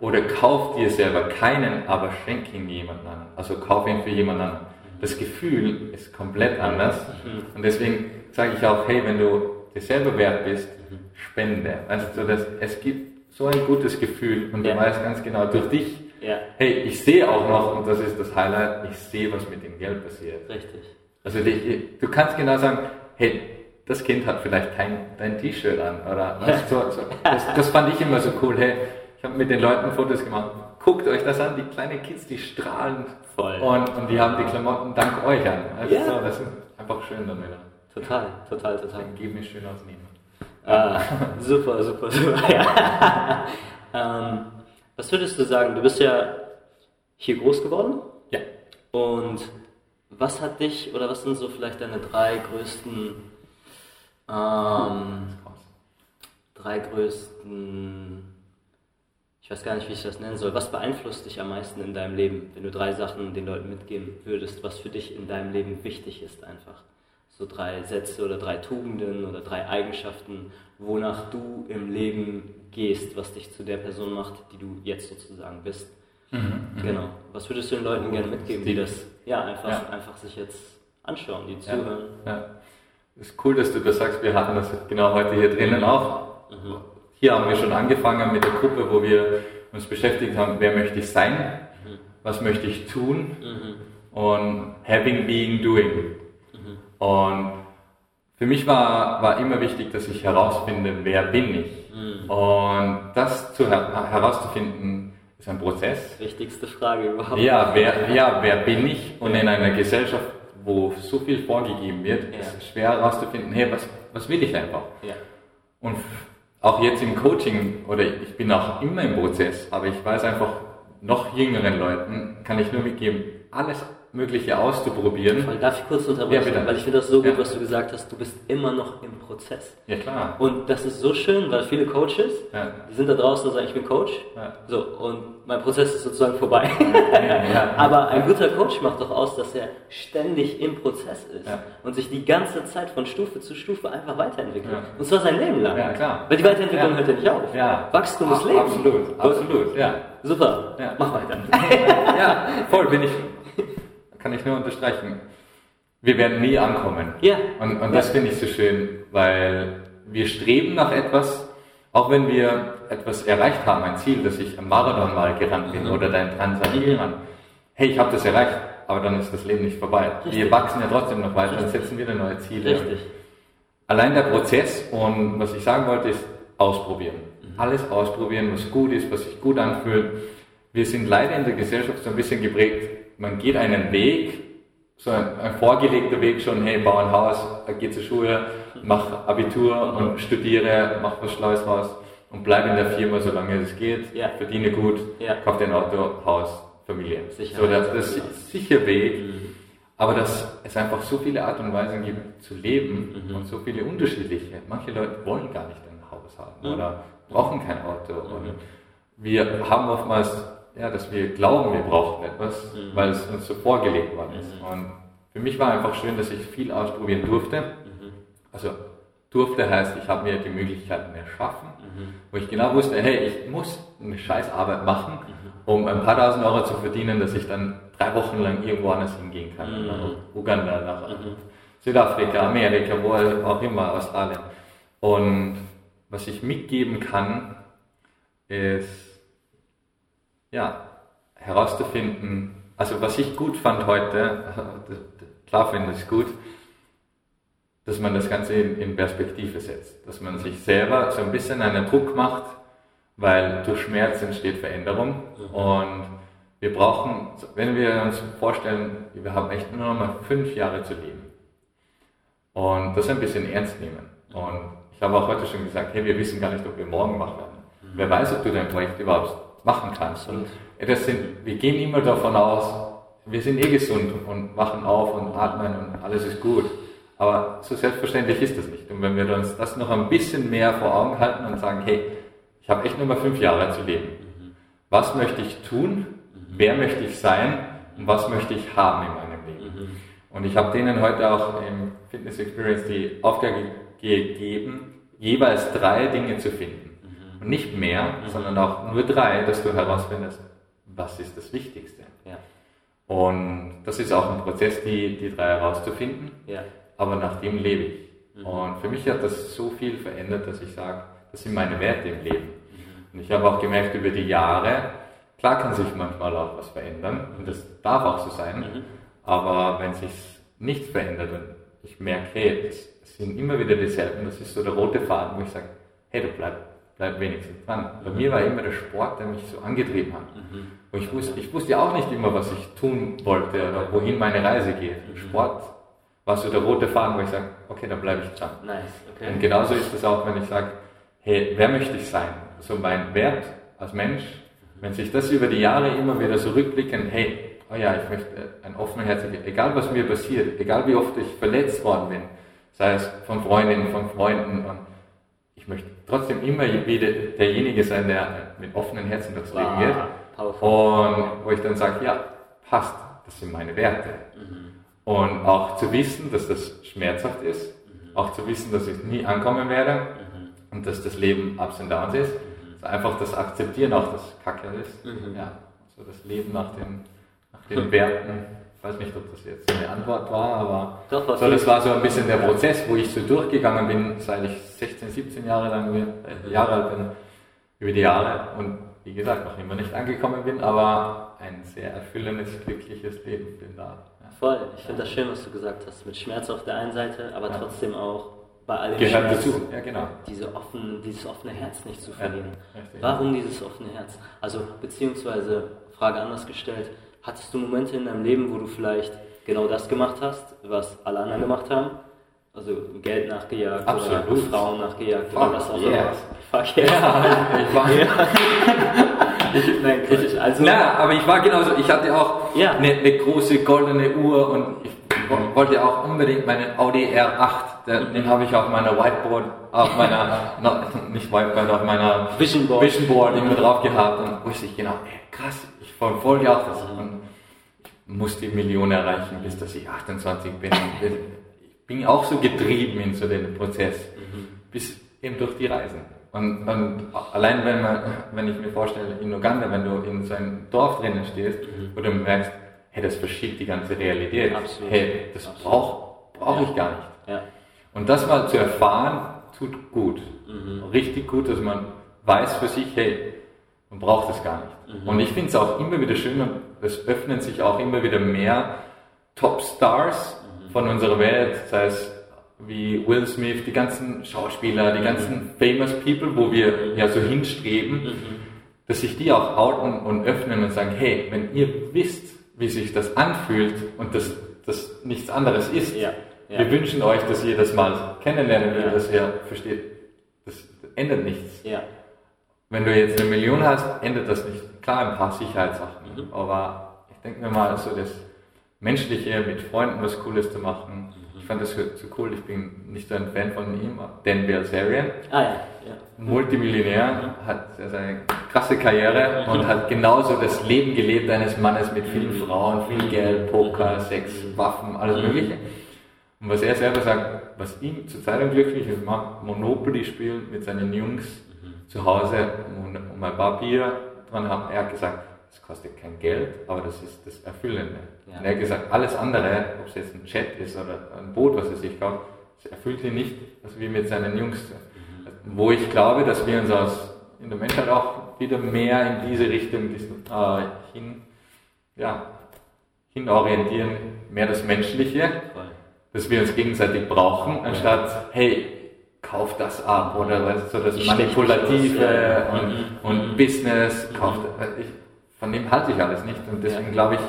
A: oder kauf dir selber keinen, aber schenk ihn jemand an. Also kauf ihn für jemand an. Das Gefühl ist komplett anders und deswegen sage ich auch, hey, wenn du dir selber wert bist, spende. Also so, dass es gibt so ein gutes Gefühl und
C: Ja.
A: du weißt ganz genau durch dich,
C: Ja.
A: hey, ich sehe auch noch, und das ist das Highlight, ich sehe, was mit dem Geld passiert.
C: Richtig.
A: Also die, du kannst genau sagen, hey, das Kind hat vielleicht kein dein T-Shirt an oder weißt, so, so. Das, das fand ich immer so cool. Hey, ich habe mit den Leuten Fotos gemacht. Guckt euch das an, die kleinen Kids, die strahlen
C: Voll.
A: und, und die haben die Klamotten dank euch an. Also
C: Ja.
A: so, das ist einfach schön dann wieder.
C: Total, total, total.
A: Dann geben wir schön ausnehmen.
C: Ah, super, super, super. Ja. ähm, was würdest du sagen? Du bist ja hier groß geworden
A: Ja.
C: und was hat dich oder was sind so vielleicht deine drei größten, ähm, drei größten, ich weiß gar nicht, wie ich das nennen soll. Was beeinflusst dich am meisten in deinem Leben, wenn du drei Sachen den Leuten mitgeben würdest, was für dich in deinem Leben wichtig ist einfach? So drei Sätze oder drei Tugenden oder drei Eigenschaften, wonach du im Leben gehst, was dich zu der Person macht, die du jetzt sozusagen bist. Genau. Was würdest du den Leuten gerne mitgeben, die das ja einfach,
A: Ja.
C: einfach sich jetzt anschauen, die
A: Ja.
C: zuhören?
A: Ja. Es ist cool, dass du das sagst. Wir hatten das genau heute hier drinnen auch.
C: Mhm.
A: Hier haben wir schon angefangen mit der Gruppe, wo wir uns beschäftigt haben, wer möchte ich sein,
C: Mhm.
A: was möchte ich tun und having, being, doing. Und für mich war, war immer wichtig, dass ich herausfinde, wer bin ich.
C: Mhm.
A: Und das zu, her herauszufinden, ist ein Prozess.
C: Wichtigste Frage überhaupt.
A: Ja, wer, ja, wer bin ich? Und in einer Gesellschaft, wo so viel vorgegeben wird,
C: Ja.
A: ist es schwer herauszufinden, hey, was, was will ich einfach?
C: Ja.
A: Und auch jetzt im Coaching, oder ich bin auch immer im Prozess, aber ich weiß einfach, noch jüngeren Leuten kann ich nur mitgeben, alles Mögliche auszuprobieren.
C: Voll, darf ich kurz
A: Ja,
C: unterbrechen?
A: bitte.
C: weil ich finde das so gut,
A: Ja.
C: was du gesagt hast. Du bist immer noch im Prozess.
A: Ja, klar.
C: Und das ist so schön, weil viele Coaches,
A: Ja.
C: die sind da draußen und sagen, ich bin Coach.
A: Ja.
C: So, und mein Prozess ist sozusagen vorbei.
A: ja.
C: Aber ein guter Coach macht doch aus, dass er ständig im Prozess ist
A: Ja.
C: und sich die ganze Zeit von Stufe zu Stufe einfach weiterentwickelt.
A: Ja.
C: Und zwar sein Leben lang.
A: Ja, klar.
C: Weil die Weiterentwicklung
A: Ja.
C: hört ja nicht auf.
A: Ja.
C: Wachstum ist Leben.
A: Absolut, absolut, ja.
C: Super.
A: Ja.
C: Mach weiter.
A: Ja, voll, bin ich, kann ich nur unterstreichen. Wir werden nie ankommen.
C: Ja.
A: Und, und das finde ich so schön, weil wir streben nach etwas, auch wenn wir etwas erreicht haben, ein Ziel, dass ich am Marathon mal gerannt bin oder dein Tansania. Hey, ich habe das erreicht, aber dann ist das Leben nicht vorbei. Wir wachsen ja trotzdem noch weiter und setzen wieder neue Ziele.
C: Richtig.
A: Allein der Prozess und was ich sagen wollte, ist ausprobieren. Alles ausprobieren, was gut ist, was sich gut anfühlt. Wir sind leider in der Gesellschaft so ein bisschen geprägt, man geht einen Weg, so ein, ein vorgelegter Weg schon, hey, bau ein Haus, geh zur Schule, mach Abitur und studiere, mach was Schlaues raus und bleib in der Firma, solange es geht,
C: Ja.
A: verdiene gut,
C: Ja.
A: kauf dir ein Auto, Haus, Familie.
C: Sicherheit.
A: So, das, das ist sicher Weg. Aber dass es einfach so viele Art und Weisen gibt zu leben mhm. und so viele unterschiedliche. Manche Leute wollen gar nicht ein Haus haben mhm. oder brauchen kein Auto. Und mhm. wir haben oftmals, ja, dass wir glauben, wir brauchen etwas, mhm. weil es uns so vorgelegt worden ist. Mhm. Und für mich war einfach schön, dass ich viel ausprobieren durfte. Mhm. Also durfte heißt, ich habe mir die Möglichkeiten erschaffen, wo ich genau wusste, hey, ich muss eine scheiß Arbeit machen, um ein paar tausend Euro zu verdienen, dass ich dann drei Wochen lang irgendwo anders hingehen kann. Mhm. Nach Uganda, nach mhm. Südafrika, Amerika, wo auch immer, Australien. Und was ich mitgeben kann, ist, ja, herauszufinden, also was ich gut fand heute, klar finde ich es gut, dass man das Ganze in, Perspektive setzt, dass man sich selber so ein bisschen einen Druck macht, weil durch Schmerz entsteht Veränderung mhm. und wir brauchen, wenn wir uns vorstellen, wir haben echt nur noch mal fünf Jahre zu leben und das ein bisschen ernst nehmen und ich habe auch heute schon gesagt, hey, wir wissen gar nicht, ob wir morgen machen werden. Mhm. Wer weiß, ob du dein Projekt überhaupt machen kannst. Und das sind, wir gehen immer davon aus, wir sind eh gesund und wachen auf und atmen und alles ist gut. Aber so selbstverständlich ist das nicht. Und wenn wir uns das noch ein bisschen mehr vor Augen halten und sagen, hey, ich habe echt nur mal fünf Jahre zu leben. Was möchte ich tun? Wer möchte ich sein? Und was möchte ich haben in meinem Leben? Und ich habe denen heute auch im Fitness Experience die Aufgabe gegeben, jeweils drei Dinge zu finden. Und nicht mehr, mhm. sondern auch nur drei, dass du herausfindest, was ist das Wichtigste. Ja. Und das ist auch ein Prozess, die, die drei herauszufinden. Ja. Aber nach dem lebe ich. Mhm. Und für mich hat das so viel verändert, dass ich sage, das sind meine Werte im Leben. Mhm. Und ich habe auch gemerkt über die Jahre, klar kann sich manchmal auch was verändern und das darf auch so sein, mhm. aber wenn sich nichts verändert und ich merke, hey, das sind immer wieder dieselben. Das ist so der rote Faden, wo ich sage, hey, du bleib, bleib wenigstens dran. Bei mir war immer der Sport, der mich so angetrieben hat. Mhm. Und ich wusste, ich wusste ja auch nicht immer, was ich tun wollte oder wohin meine Reise geht. Mhm. Sport war so der rote Faden, wo ich sage, okay, da bleibe ich dran. Nice, okay. Und genauso ist es auch, wenn ich sage, hey, wer möchte ich sein? So mein Wert als Mensch, wenn sich das über die Jahre immer wieder so rückblicken, hey, oh ja, ich möchte ein offenherziger, egal was mir passiert, egal wie oft ich verletzt worden bin, sei es von Freundinnen, von Freunden, und ich möchte trotzdem immer wieder derjenige sein, der mit offenen Herzen durchs Leben geht. Und wo ich dann sage, ja, passt, das sind meine Werte. Mhm. Und auch zu wissen, dass das schmerzhaft ist, mhm. auch zu wissen, dass ich nie ankommen werde mhm. und dass das Leben Ups und Downs ist. Also einfach das Akzeptieren auch, dass Kacke ist. Mhm. Ja, so das Leben nach den den Werten. Ich weiß nicht, ob das jetzt eine Antwort war, aber Doch, so, das war so ein bisschen der Prozess, wo ich so durchgegangen bin, seit ich 16, 17 Jahre lang äh, Jahre alt bin, über die Jahre und wie gesagt noch immer nicht angekommen bin, aber ein sehr erfüllendes, glückliches Leben bin da.
C: Ja. Voll, ich finde das schön, was du gesagt hast, mit Schmerz auf der einen Seite, aber ja. trotzdem auch bei allem
A: Gehört Schmerz, dazu, ja genau.
C: Diese offen, dieses offene Herz nicht zu verlieren. Ja, Warum dieses offene Herz? Also beziehungsweise, Frage anders gestellt, Hattest du Momente in deinem Leben, wo du vielleicht genau das gemacht hast, was alle anderen gemacht haben? Also Geld nachgejagt Absolut. oder Frauen nachgejagt Fuck oder was auch immer. Fuck. Ja, ich war. Ja.
A: ich, nein, ich, also, na, aber ich war genauso, ich hatte auch ja. eine, eine, große goldene Uhr und ich wollte auch unbedingt meinen Audi R8, der, mhm. den habe ich auf meiner Whiteboard, auf meiner, no, nicht Whiteboard, auf meiner Vision Board, Vision Board immer drauf gehabt und wusste ich genau, ey, krass, verfolge auch das. Und ich muss die Million erreichen, bis dass ich 28 bin. Ich bin auch so getrieben in so den Prozess, bis eben durch die Reisen. Und, und allein wenn, man, wenn ich mir vorstelle, in Uganda, wenn du in so einem Dorf drinnen stehst, mhm. wo du merkst, hey, das verschiebt die ganze Realität. Absolut. Hey, das brauche brauch ich gar nicht. Ja. Und das mal zu erfahren, tut gut. Mhm. Richtig gut, dass man weiß für sich, hey, man braucht es gar nicht. Mhm. Und ich finde es auch immer wieder schön und es öffnen sich auch immer wieder mehr Top-Stars mhm. von unserer Welt, sei es wie Will Smith, die ganzen Schauspieler, die mhm. ganzen famous people, wo wir ja so hinstreben, mhm. dass sich die auch outen und öffnen und sagen, hey, wenn ihr wisst, wie sich das anfühlt und dass das nichts anderes ist, ja, ja. wir wünschen euch, dass ihr das mal kennenlernen ja. dass ihr versteht, das ändert nichts. Ja. Wenn du jetzt eine Million hast, ändert das nicht. Klar, ein paar Sicherheitssachen. Mhm. Aber ich denke mir mal, so das Menschliche, mit Freunden was Cooles zu machen. Ich fand das so cool, ich bin nicht so ein Fan von ihm, Dan Bilzerian.
C: Ah ja, ja.
A: Multimillionär, hat also eine krasse Karriere und hat genauso das Leben gelebt eines Mannes mit vielen Frauen, viel Geld, Poker, Sex, Waffen, alles Mögliche. Und was er selber sagt, was ihn zurzeit am glücklichsten macht, Monopoly spielen mit seinen Jungs zu Hause und, und ein paar Bier dran haben. Er hat gesagt, das kostet kein Geld, aber das ist das Erfüllende.
C: Ja.
A: Und er hat gesagt, alles andere, ob es jetzt ein Jet ist oder ein Boot, was er sich kauft, das erfüllt ihn nicht, also wie mit seinen Jungs. Wo ich glaube, dass wir uns aus, in der Menschheit auch wieder mehr in diese Richtung äh, hin, ja, hin orientieren, mehr das Menschliche
C: Voll.
A: dass wir uns gegenseitig brauchen, anstatt, hey, kauf das ab oder weißt du, so das Manipulative
C: ja.
A: und,
C: Mhm.
A: und Business, kauf, ich, von dem halte ich alles nicht und deswegen
C: Ja.
A: glaube ich,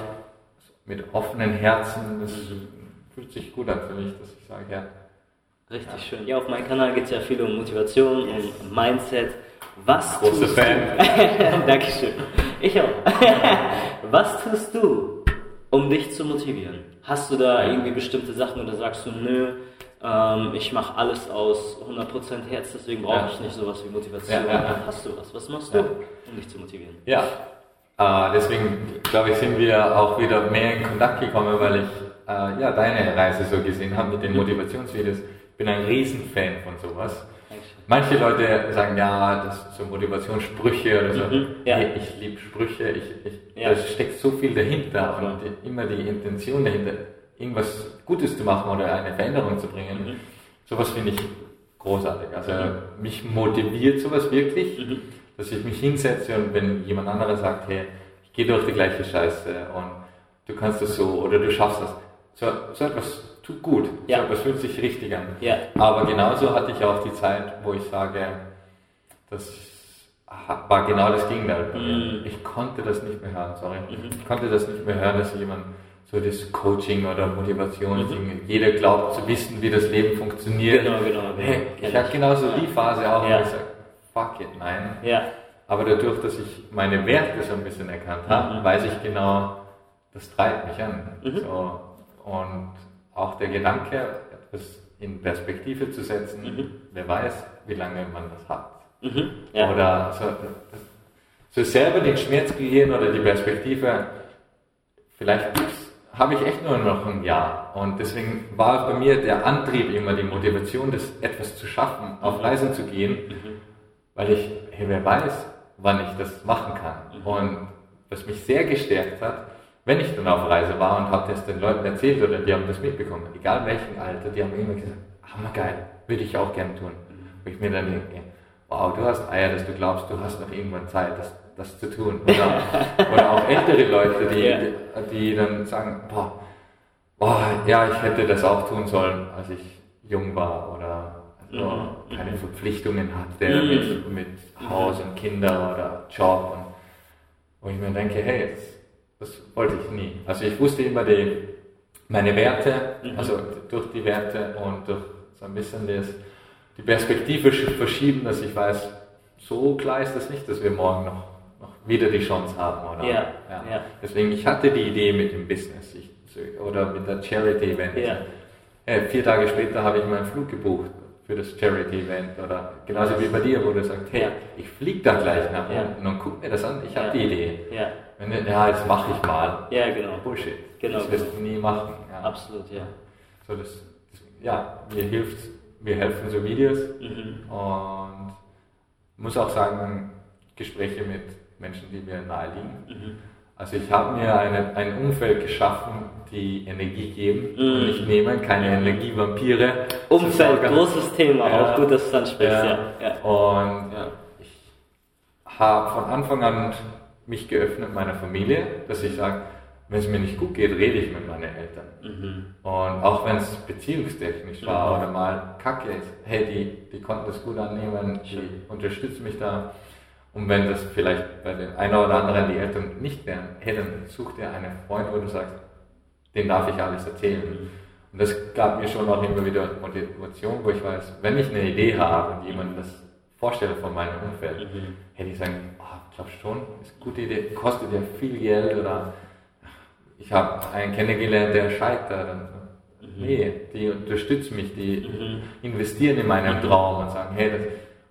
A: mit offenen Herzen, das
C: Mhm.
A: fühlt sich gut an für mich, dass ich sage, ja,
C: Richtig schön. Ja, auf meinem Kanal geht es ja viel um Motivation, um Mindset. Was
A: großer
C: tust
A: Fan.
C: Du? Dankeschön. Ich auch. Was tust du, um dich zu motivieren? Hast du da irgendwie bestimmte Sachen oder sagst du, nö, ähm, ich mache alles aus 100% Herz, deswegen brauche
A: Ja.
C: ich nicht sowas wie Motivation.
A: Ja.
C: Hast du was? Was machst du, um dich zu motivieren?
A: Ja, äh, deswegen glaube ich, sind wir auch wieder mehr in Kontakt gekommen, weil ich äh, ja, deine Reise so gesehen habe mit den Motivationsvideos. Ich bin ein Riesenfan von sowas. Manche Leute sagen, ja, das sind so Motivationssprüche oder so.
C: Mhm, ja.
A: Nee, ich liebe Sprüche, ich, ich,
C: Ja.
A: da steckt so viel dahinter und immer die Intention dahinter, irgendwas Gutes zu machen oder eine Veränderung zu bringen.
C: Mhm.
A: Sowas finde ich großartig. Also mich motiviert sowas wirklich,
C: Mhm.
A: dass ich mich hinsetze und wenn jemand anderer sagt, hey, ich gehe durch die gleiche Scheiße und du kannst das so oder du schaffst das. So, so etwas tut gut,
C: Ja.
A: so etwas fühlt sich richtig an.
C: Ja.
A: Aber genauso hatte ich auch die Zeit, wo ich sage, das war genau das Gegenteil.
C: Mhm.
A: Ich konnte das nicht mehr hören, sorry. Ich konnte das nicht mehr hören, dass jemand so das Coaching oder Motivation, jeder glaubt zu wissen, wie das Leben funktioniert.
C: Genau, genau, genau.
A: Hey, ich hatte genauso die Phase auch,
C: Ja.
A: wo ich sage, fuck it, nein.
C: Ja.
A: Aber dadurch, dass ich meine Werte so ein bisschen erkannt habe,
C: Mhm.
A: weiß ich genau, das treibt mich an.
C: Mhm.
A: So, und auch der Gedanke, etwas in Perspektive zu setzen,
C: Mhm.
A: wer weiß, wie lange man das hat.
C: Mhm. Ja.
A: Oder so, so selber den Schmerz kreieren oder die Perspektive, vielleicht habe ich echt nur noch ein Jahr. Und deswegen war bei mir der Antrieb immer die Motivation, das etwas zu schaffen, auf Reisen zu gehen, weil ich, hey, wer weiß, wann ich das machen kann. Und was mich sehr gestärkt hat, wenn ich dann auf Reise war und habe das den Leuten erzählt oder die haben das mitbekommen, egal welchen Alter, die haben immer gesagt, hammergeil, würde ich auch gern tun. Wo ich mir dann denke, wow, du hast Eier, dass du glaubst, du hast noch irgendwann Zeit, das, das zu tun. Oder, oder auch ältere Leute, die,
C: Ja.
A: die, die dann sagen, boah, boah, ja, ich hätte das auch tun sollen, als ich jung war oder also
C: Mhm.
A: keine Verpflichtungen hatte
C: Mhm.
A: mit, mit Haus und Kinder oder Job. Und wo ich mir denke, hey, das, das wollte ich nie. Also ich wusste immer die, meine Werte,
C: Mhm.
A: also durch die Werte und durch so ein bisschen das, die Perspektive sch- verschieben, dass ich weiß, so klar ist das nicht, dass wir morgen noch wieder die Chance haben. Oder?
C: Ja, ja.
A: Deswegen, ich hatte die Idee mit dem Business ich, oder mit der Charity-Event.
C: Ja.
A: Äh, vier Tage später habe ich meinen Flug gebucht für das Charity-Event oder genauso wie bei dir, wo du sagst, hey,
C: Ja.
A: ich fliege da gleich nach
C: Ja.
A: unten und guck mir das an, ich habe
C: Ja.
A: die Idee.
C: Ja.
A: Wenn du, ja, jetzt mache ich mal.
C: Ja, genau.
A: Bullshit.
C: Genau,
A: Das wirst du nie machen. Ja.
C: Absolut, ja.
A: So, das, das, ja, mir hilft, mir helfen so Videos
C: Mhm.
A: und muss auch sagen, Gespräche mit Menschen, die mir nahe liegen.
C: Mhm.
A: Also ich habe mir eine, ein Umfeld geschaffen, die Energie geben
C: Mhm.
A: und nicht nehmen, keine Energievampire.
C: Umfeld, großes Thema,
A: Ja.
C: auch gut, dass du es ansprichst, ja. ja.
A: Und ich habe von Anfang an mich geöffnet meiner Familie, dass ich sage, wenn es mir nicht gut geht, rede ich mit meinen Eltern.
C: Mhm.
A: Und auch wenn es beziehungstechnisch war oder mal kacke ist, hey, die, die konnten das gut annehmen, die unterstützen mich da. Und wenn das vielleicht bei den einen oder anderen die Eltern nicht wären, hey, dann such dir einen Freund, wo du sagst, den darf ich alles erzählen. Und das gab mir schon auch immer wieder Motivation, wo ich weiß, wenn ich eine Idee habe und jemandem das vorstelle von meinem Umfeld,
C: Mhm.
A: hey, die sagen, oh, glaubst schon, ist eine gute Idee, kostet ja viel Geld oder ich ich habe einen kennengelernt, der scheitert. Und.
C: Mhm.
A: Nee, die unterstützen mich, die investieren in meinen Traum und sagen, hey, das,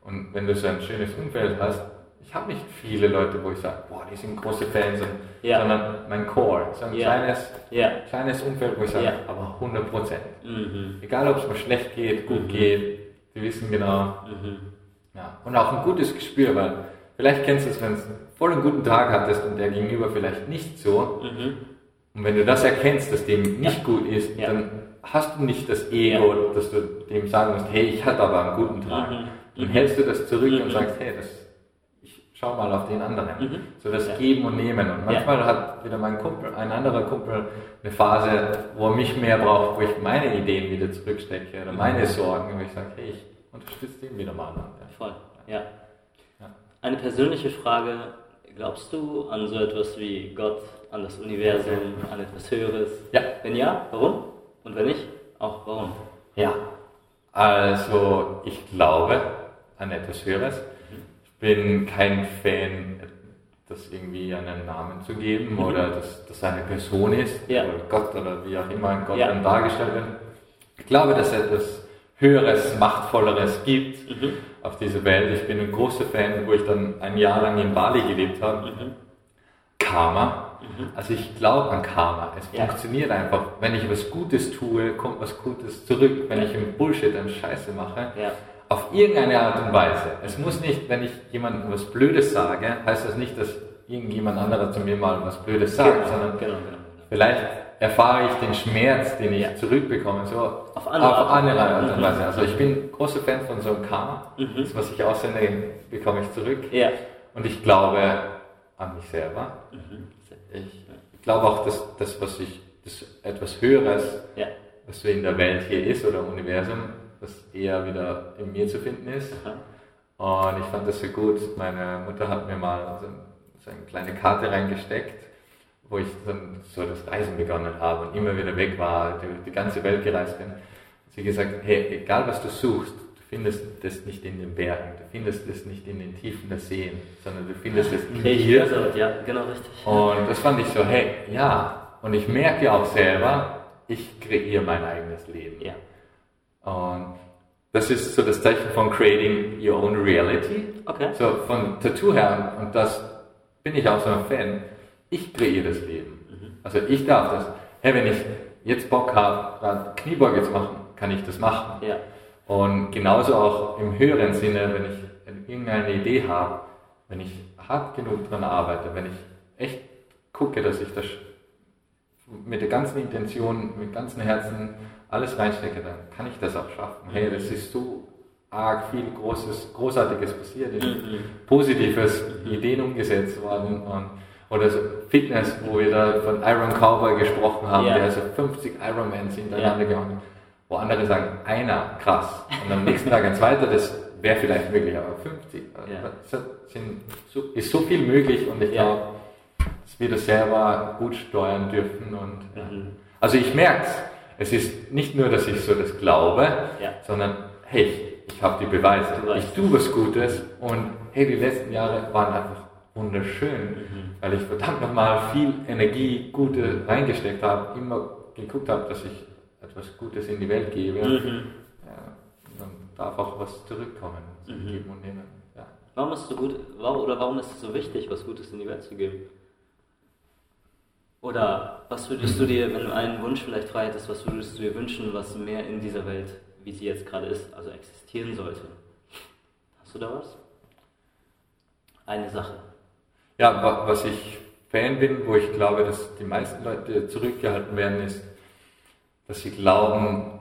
A: und wenn du so ein schönes Umfeld hast, ich habe nicht viele Leute, wo ich sage, boah, die sind große Fans, und,
C: Ja.
A: sondern mein Core, so ein
C: Ja.
A: kleines,
C: Ja.
A: kleines Umfeld, wo ich sage,
C: Ja.
A: aber 100 Prozent.
C: Mhm.
A: Egal, ob es mir schlecht geht, gut geht, die wissen genau.
C: Mhm.
A: Ja. Und auch ein gutes Gespür, weil vielleicht kennst du es, wenn du voll einen guten Tag hattest und der Gegenüber vielleicht nicht so.
C: Mhm.
A: Und wenn du das erkennst, dass dem nicht gut ist, dann hast du nicht das Ego, dass du dem sagen musst, hey, ich hatte aber einen guten Tag.
C: Mhm.
A: Dann hältst du das zurück
C: Mhm.
A: und sagst, hey, das, ich schau mal auf den anderen.
C: Mhm.
A: So das
C: Ja.
A: Geben und Nehmen. Und manchmal hat wieder mein Kumpel, ein anderer Kumpel, eine Phase, wo er mich mehr braucht, wo ich meine Ideen wieder zurückstecke oder meine Sorgen, wo ich sage, hey, ich unterstütze den wieder mal. Ja.
C: Voll, ja.
A: Ja.
C: Eine persönliche Frage. Glaubst du an so etwas wie Gott, an das Universum, an etwas Höheres?
A: Ja.
C: Wenn ja, warum? Und wenn nicht, auch warum?
A: Ja. Also, ich glaube an etwas Höheres. Ich bin kein Fan, das irgendwie einen Namen zu geben oder dass das eine Person ist
C: Mhm. Ja.
A: oder Gott oder wie auch immer ein Gott
C: Ja.
A: dann dargestellt wird. Ich glaube, dass es etwas Höheres, Machtvolleres gibt
C: Mhm.
A: auf dieser Welt. Ich bin ein großer Fan, wo ich dann ein Jahr lang in Bali gelebt habe.
C: Mhm.
A: Karma. Also ich glaube an Karma. Es
C: Ja.
A: funktioniert einfach. Wenn ich was Gutes tue, kommt was Gutes zurück. Wenn ich im Bullshit dann Scheiße mache. Auf irgendeine Art und Weise. Es muss nicht, wenn ich jemandem was Blödes sage, heißt das nicht, dass irgendjemand anderer zu mir mal was Blödes sagt,
C: genau,
A: sondern
C: genau, genau.
A: vielleicht erfahre ich den Schmerz, den ich zurückbekomme, so
C: Auf andere
A: auf
C: Art.
A: andere Art und
C: Mhm.
A: Weise. Also ich bin großer Fan von so einem Karma.
C: Mhm.
A: Das, was ich aussende, bekomme ich zurück.
C: Ja.
A: Und ich glaube an mich selber.
C: Mhm.
A: Ich glaube auch, dass das, was ich, das etwas Höheres,
C: Ja.
A: was so in der Welt hier ist oder im Universum, das eher wieder in mir zu finden ist.
C: Aha.
A: Und ich fand das so gut. Meine Mutter hat mir mal so, so eine kleine Karte reingesteckt, wo ich dann so das Reisen begonnen habe und immer wieder weg war, durch die ganze Welt gereist bin. Sie gesagt, hey, egal was du suchst, du findest das nicht in den Bergen, du findest das nicht in den Tiefen der Seen, sondern du findest es in dir.
C: Kreativität, ja, genau richtig.
A: Und das fand ich so, hey, ja. Und ich merke auch selber, ich kreiere mein eigenes Leben.
C: Ja.
A: Und das ist so das Zeichen von creating your own reality.
C: Okay.
A: So von Tattoo her, und das bin ich auch so ein Fan, ich kreiere das Leben. Also ich darf das. Hey, wenn ich jetzt Bock habe, Kniebeuge zu machen, kann ich das machen.
C: Ja.
A: Und genauso auch im höheren Sinne, wenn ich irgendeine Idee habe, wenn ich hart genug daran arbeite, wenn ich echt gucke, dass ich das mit der ganzen Intention, mit ganzem Herzen alles reinstecke, dann kann ich das auch schaffen. Hey, das ist so arg viel Großes, Großartiges passiert,
C: Mhm.
A: Positives, Ideen umgesetzt worden und oder so Fitness, wo wir da von Iron Cowboy gesprochen haben,
C: Ja.
A: der so 50 Ironmans hintereinander gemacht hat wo andere sagen, einer, krass. Und am nächsten Tag ein zweiter, das wäre vielleicht möglich, aber 50. Also
C: Ja.
A: das sind, so, ist so viel möglich und ich glaube, wir das selber gut steuern dürfen. Und.
C: Mhm.
A: Also ich merke es. Es ist nicht nur, dass ich so das glaube,
C: Ja.
A: sondern hey, ich habe die Beweise. Ich tue was Gutes und hey, die letzten Jahre waren einfach wunderschön,
C: Mhm.
A: weil ich verdammt nochmal viel Energie, Gute reingesteckt habe, immer geguckt habe, dass ich etwas Gutes in die Welt gebe.
C: Mhm.
A: Ja, dann darf auch was zurückkommen,
C: Mhm.
A: geben und nehmen. Ja.
C: Warum ist es so gut, warum, oder warum ist es so wichtig, was Gutes in die Welt zu geben? Oder was würdest du dir, wenn du einen Wunsch vielleicht frei hättest, was würdest du dir wünschen, was mehr in dieser Welt, wie sie jetzt gerade ist, also existieren sollte? Hast du da was? Eine Sache.
A: Ja, wa- was ich Fan bin, wo ich glaube, dass die meisten Leute zurückgehalten werden, ist, dass sie glauben,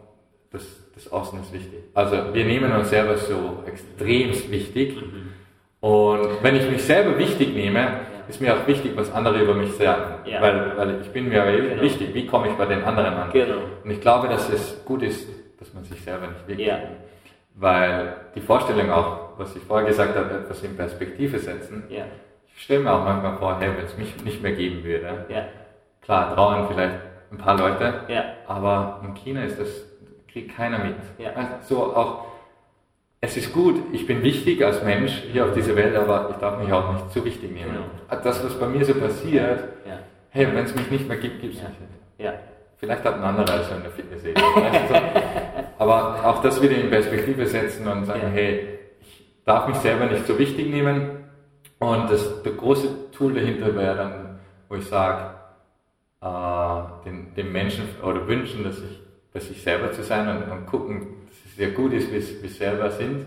A: dass das Außen ist wichtig. Also wir nehmen uns selber so extrem wichtig. Und wenn ich mich selber wichtig nehme, ist mir auch wichtig, was andere über mich sagen.
C: Ja.
A: Weil, weil ich bin mir
C: Genau.
A: wichtig, wie komme ich bei den anderen an.
C: Genau.
A: Und ich glaube, dass es gut ist, dass man sich selber nicht wirklich
C: Ja.
A: Weil die Vorstellung auch, was ich vorher gesagt habe, etwas in Perspektive setzen,
C: Ja,
A: ich stelle mir auch manchmal vor, hey, wenn es mich nicht mehr geben würde,
C: ja,
A: klar, trauen vielleicht ein paar Leute,
C: ja,
A: aber in China ist das, kriegt keiner mit.
C: Ja.
A: So auch, es ist gut, ich bin wichtig als Mensch hier auf dieser Welt, aber ich darf mich auch nicht zu wichtig nehmen.
C: Genau.
A: Das, was bei mir so passiert,
C: ja.
A: hey, wenn es mich nicht mehr gibt, gibt es
C: Ja.
A: mich nicht.
C: Ja.
A: Vielleicht hat ein anderer so eine du, so. Aber auch das wieder in Perspektive setzen und sagen,
C: Ja.
A: hey, ich darf mich selber nicht so wichtig nehmen. Und das, der große Tool dahinter wäre dann, wo ich sage, äh, den, den Menschen oder wünschen, dass ich, dass ich selber zu sein und, und gucken, sehr gut ist, wie sie selber sind.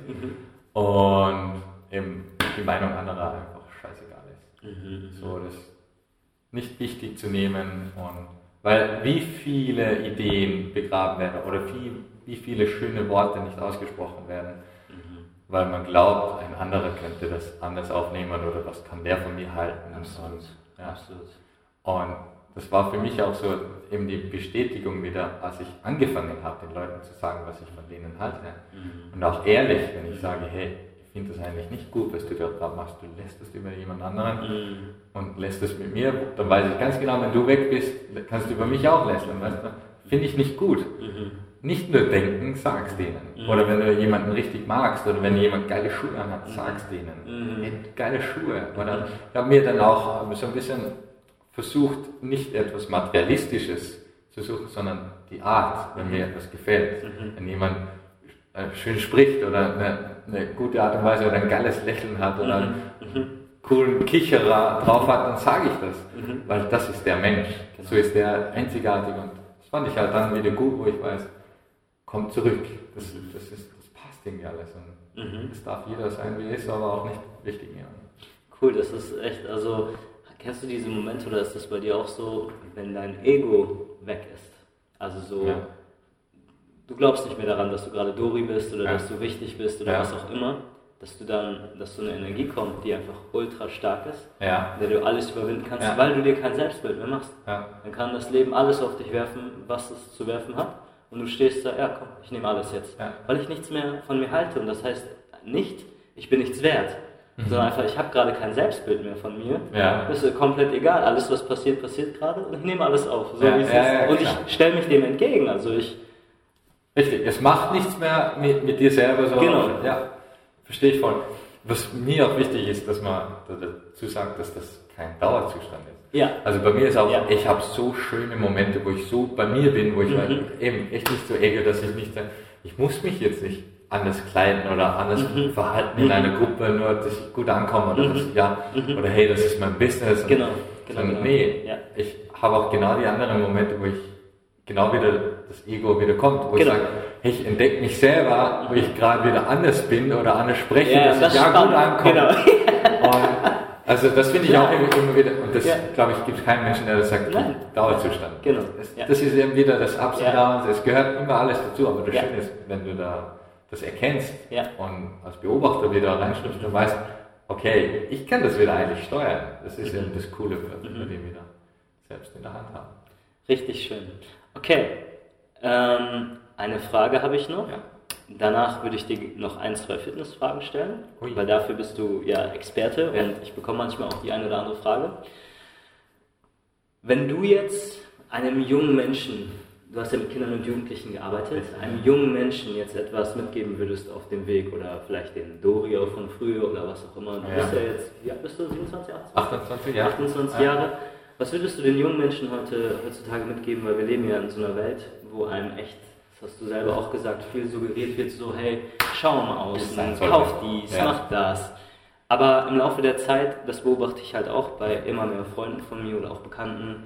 A: Und eben die Meinung anderer einfach scheißegal ist. So, das nicht wichtig zu nehmen und weil wie viele Ideen begraben werden oder wie, wie viele schöne Worte nicht ausgesprochen werden, weil man glaubt, ein anderer könnte das anders aufnehmen oder was kann der von mir halten.
C: Absolut.
A: Und, ja.
C: Absolut.
A: und das war für mich auch so eben die Bestätigung wieder, als ich angefangen habe, den Leuten zu sagen, was ich von denen halte. Und auch ehrlich, wenn ich sage, hey, ich finde das eigentlich nicht gut, was du da gerade machst, du lässt es über jemand anderen und lässt es mit mir, dann weiß ich ganz genau, wenn du weg bist, kannst du über mich auch lästern, weißt du? Finde ich nicht gut. Nicht nur denken, sag's denen. Oder wenn du jemanden richtig magst oder wenn jemand geile Schuhe anhat, sag's denen. Hey, geile Schuhe. Oder ich habe mir dann auch so ein bisschen versucht, nicht etwas Materialistisches zu suchen, sondern die Art, wenn mir etwas gefällt. Wenn jemand äh, schön spricht oder eine, eine gute Art und Weise oder ein geiles Lächeln hat oder einen coolen Kicherer drauf hat, dann sage ich das. Weil das ist der Mensch. So ist der einzigartig und das fand ich halt dann wieder gut, wo ich weiß, kommt zurück. Das, das, ist, das passt irgendwie alles. Und es darf jeder sein, wie er ist, aber auch nicht wichtig. Ja.
C: Cool, das ist echt, also kennst du diese Momente oder ist das bei dir auch so, wenn dein Ego weg ist? Also so,
A: Ja.
C: du glaubst nicht mehr daran, dass du gerade Dori bist oder
A: Ja.
C: dass du wichtig bist oder
A: Ja.
C: was auch immer, dass du dann, dass so eine Energie kommt, die einfach ultra stark ist,
A: Ja.
C: in der du alles überwinden kannst, weil du dir kein Selbstbild mehr machst. Dann kann das Leben alles auf dich werfen, was es zu werfen hat. Und du stehst da, ja komm, ich nehme alles jetzt. Weil ich nichts mehr von mir halte. Und das heißt nicht, ich bin nichts wert. Sondern einfach, ich habe gerade kein Selbstbild mehr von mir.
A: Mhm. Ja.
C: Das ist komplett egal. Alles, was passiert, passiert gerade. Und ich nehme alles auf. So
A: Ja,
C: wie es
A: ja,
C: ist. und
A: klar.
C: ich stelle mich dem entgegen. Also ich,
A: Richtig, es macht nichts mehr mit, mit dir selber. So.
C: Genau.
A: Ja, verstehe ich voll. Was mir auch wichtig ist, dass man dazu sagt, dass das kein Dauerzustand ist.
C: ja.
A: Also bei mir ist auch,
C: Ja.
A: ich habe so schöne Momente, wo ich so bei mir bin, wo ich
C: Mhm.
A: halt eben echt nicht so ego, dass ich nicht ich muss mich jetzt nicht anders kleiden oder anders
C: Mhm.
A: verhalten in einer Gruppe, nur dass ich gut ankomme oder, dass, ja, oder hey, das ist mein Business. Und-
C: Mhm. Genau, genau,
A: sondern
C: genau.
A: nee,
C: Ja.
A: ich habe auch genau die anderen Momente, wo ich genau wieder das Ego wieder kommt, wo ich
C: Genau.
A: sage, hey, ich entdecke mich selber, wo ich gerade wieder anders bin oder anders spreche,
C: Ja,
A: dass
C: das
A: ich ja gut ankomme.
C: Genau.
A: Und also das finde ich
C: Ja.
A: auch immer, wieder, und das
C: Ja.
A: glaube ich, gibt es keinen Menschen, der das sagt,
C: Nein.
A: Dauerzustand.
C: Genau.
A: Das, das ist eben wieder das Ups und Downs, es gehört immer alles dazu, aber das. Schöne ist, wenn du da das erkennst
C: Ja.
A: und als Beobachter wieder reinschriftst und weißt, okay, ich kann das wieder eigentlich steuern. Das ist
C: Mhm.
A: eben das Coole, was wir den wieder selbst in der Hand haben.
C: Richtig schön. Okay. Ähm, eine Frage habe ich noch.
A: Ja.
C: Danach würde ich dir noch ein, zwei Fitnessfragen stellen,
A: Ui.
C: weil dafür bist du ja Experte
A: Ja.
C: und ich bekomme manchmal auch die eine oder andere Frage. Wenn du jetzt einem jungen Menschen, du hast ja mit Kindern und Jugendlichen gearbeitet, einem jungen Menschen jetzt etwas mitgeben würdest auf dem Weg oder vielleicht den Dorio von früher oder was auch immer. Du
A: Ja.
C: bist ja jetzt, wie alt bist du? 27, 18?
A: 28 Jahre?
C: 28
A: Ja.
C: Jahre. Was würdest du den jungen Menschen heute, heutzutage mitgeben, weil wir leben ja in so einer Welt, wo einem echt, das hast du selber auch gesagt, viel suggeriert wird, so hey, schau mal aus, kauf dies,
A: Ja.
C: mach das. Aber im Laufe der Zeit, das beobachte ich halt auch bei immer mehr Freunden von mir oder auch Bekannten,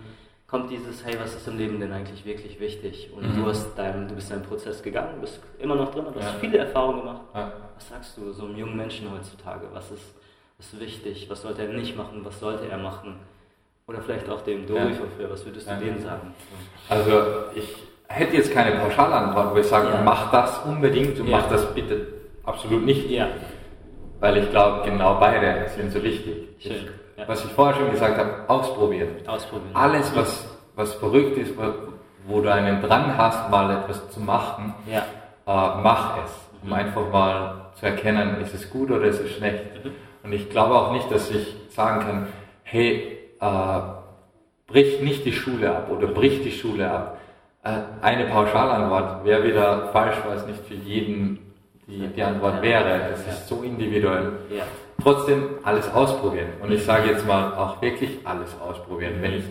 C: kommt dieses, hey, was ist im Leben denn eigentlich wirklich wichtig? Und
A: Mhm.
C: du hast dein, du bist deinen Prozess gegangen, bist immer noch drin, aber hast
A: Ja.
C: viele Erfahrungen gemacht.
A: Ja.
C: Was sagst du so einem jungen Menschen heutzutage? Was ist, was ist wichtig? Was sollte er nicht machen? Was sollte er machen? Oder vielleicht auch dem Dori
A: Ja.
C: früher, was würdest du
A: Ja.
C: denen sagen?
A: Also ich hätte jetzt keine Pauschalantwort, wo ich sage, mach das unbedingt und mach das bitte absolut nicht.
C: Ja,
A: Weil ich glaube, genau beide sind so wichtig.
C: Schön, ja.
A: Was ich vorher schon gesagt habe, ausprobieren.
C: ausprobieren.
A: Alles, was, was verrückt ist, wo, du einen Drang hast, mal etwas zu machen,
C: Ja,
A: äh, mach es, um einfach mal zu erkennen, ist es gut oder ist es schlecht. Und ich glaube auch nicht, dass ich sagen kann, hey, äh, brich nicht die Schule ab oder brich die Schule ab. Äh, eine Pauschalantwort wäre wieder falsch, weil es nicht für jeden die, die Antwort wäre. Es ist so individuell.
C: ja,
A: Trotzdem alles ausprobieren. Und ich sage jetzt mal auch wirklich alles ausprobieren. Wenn ich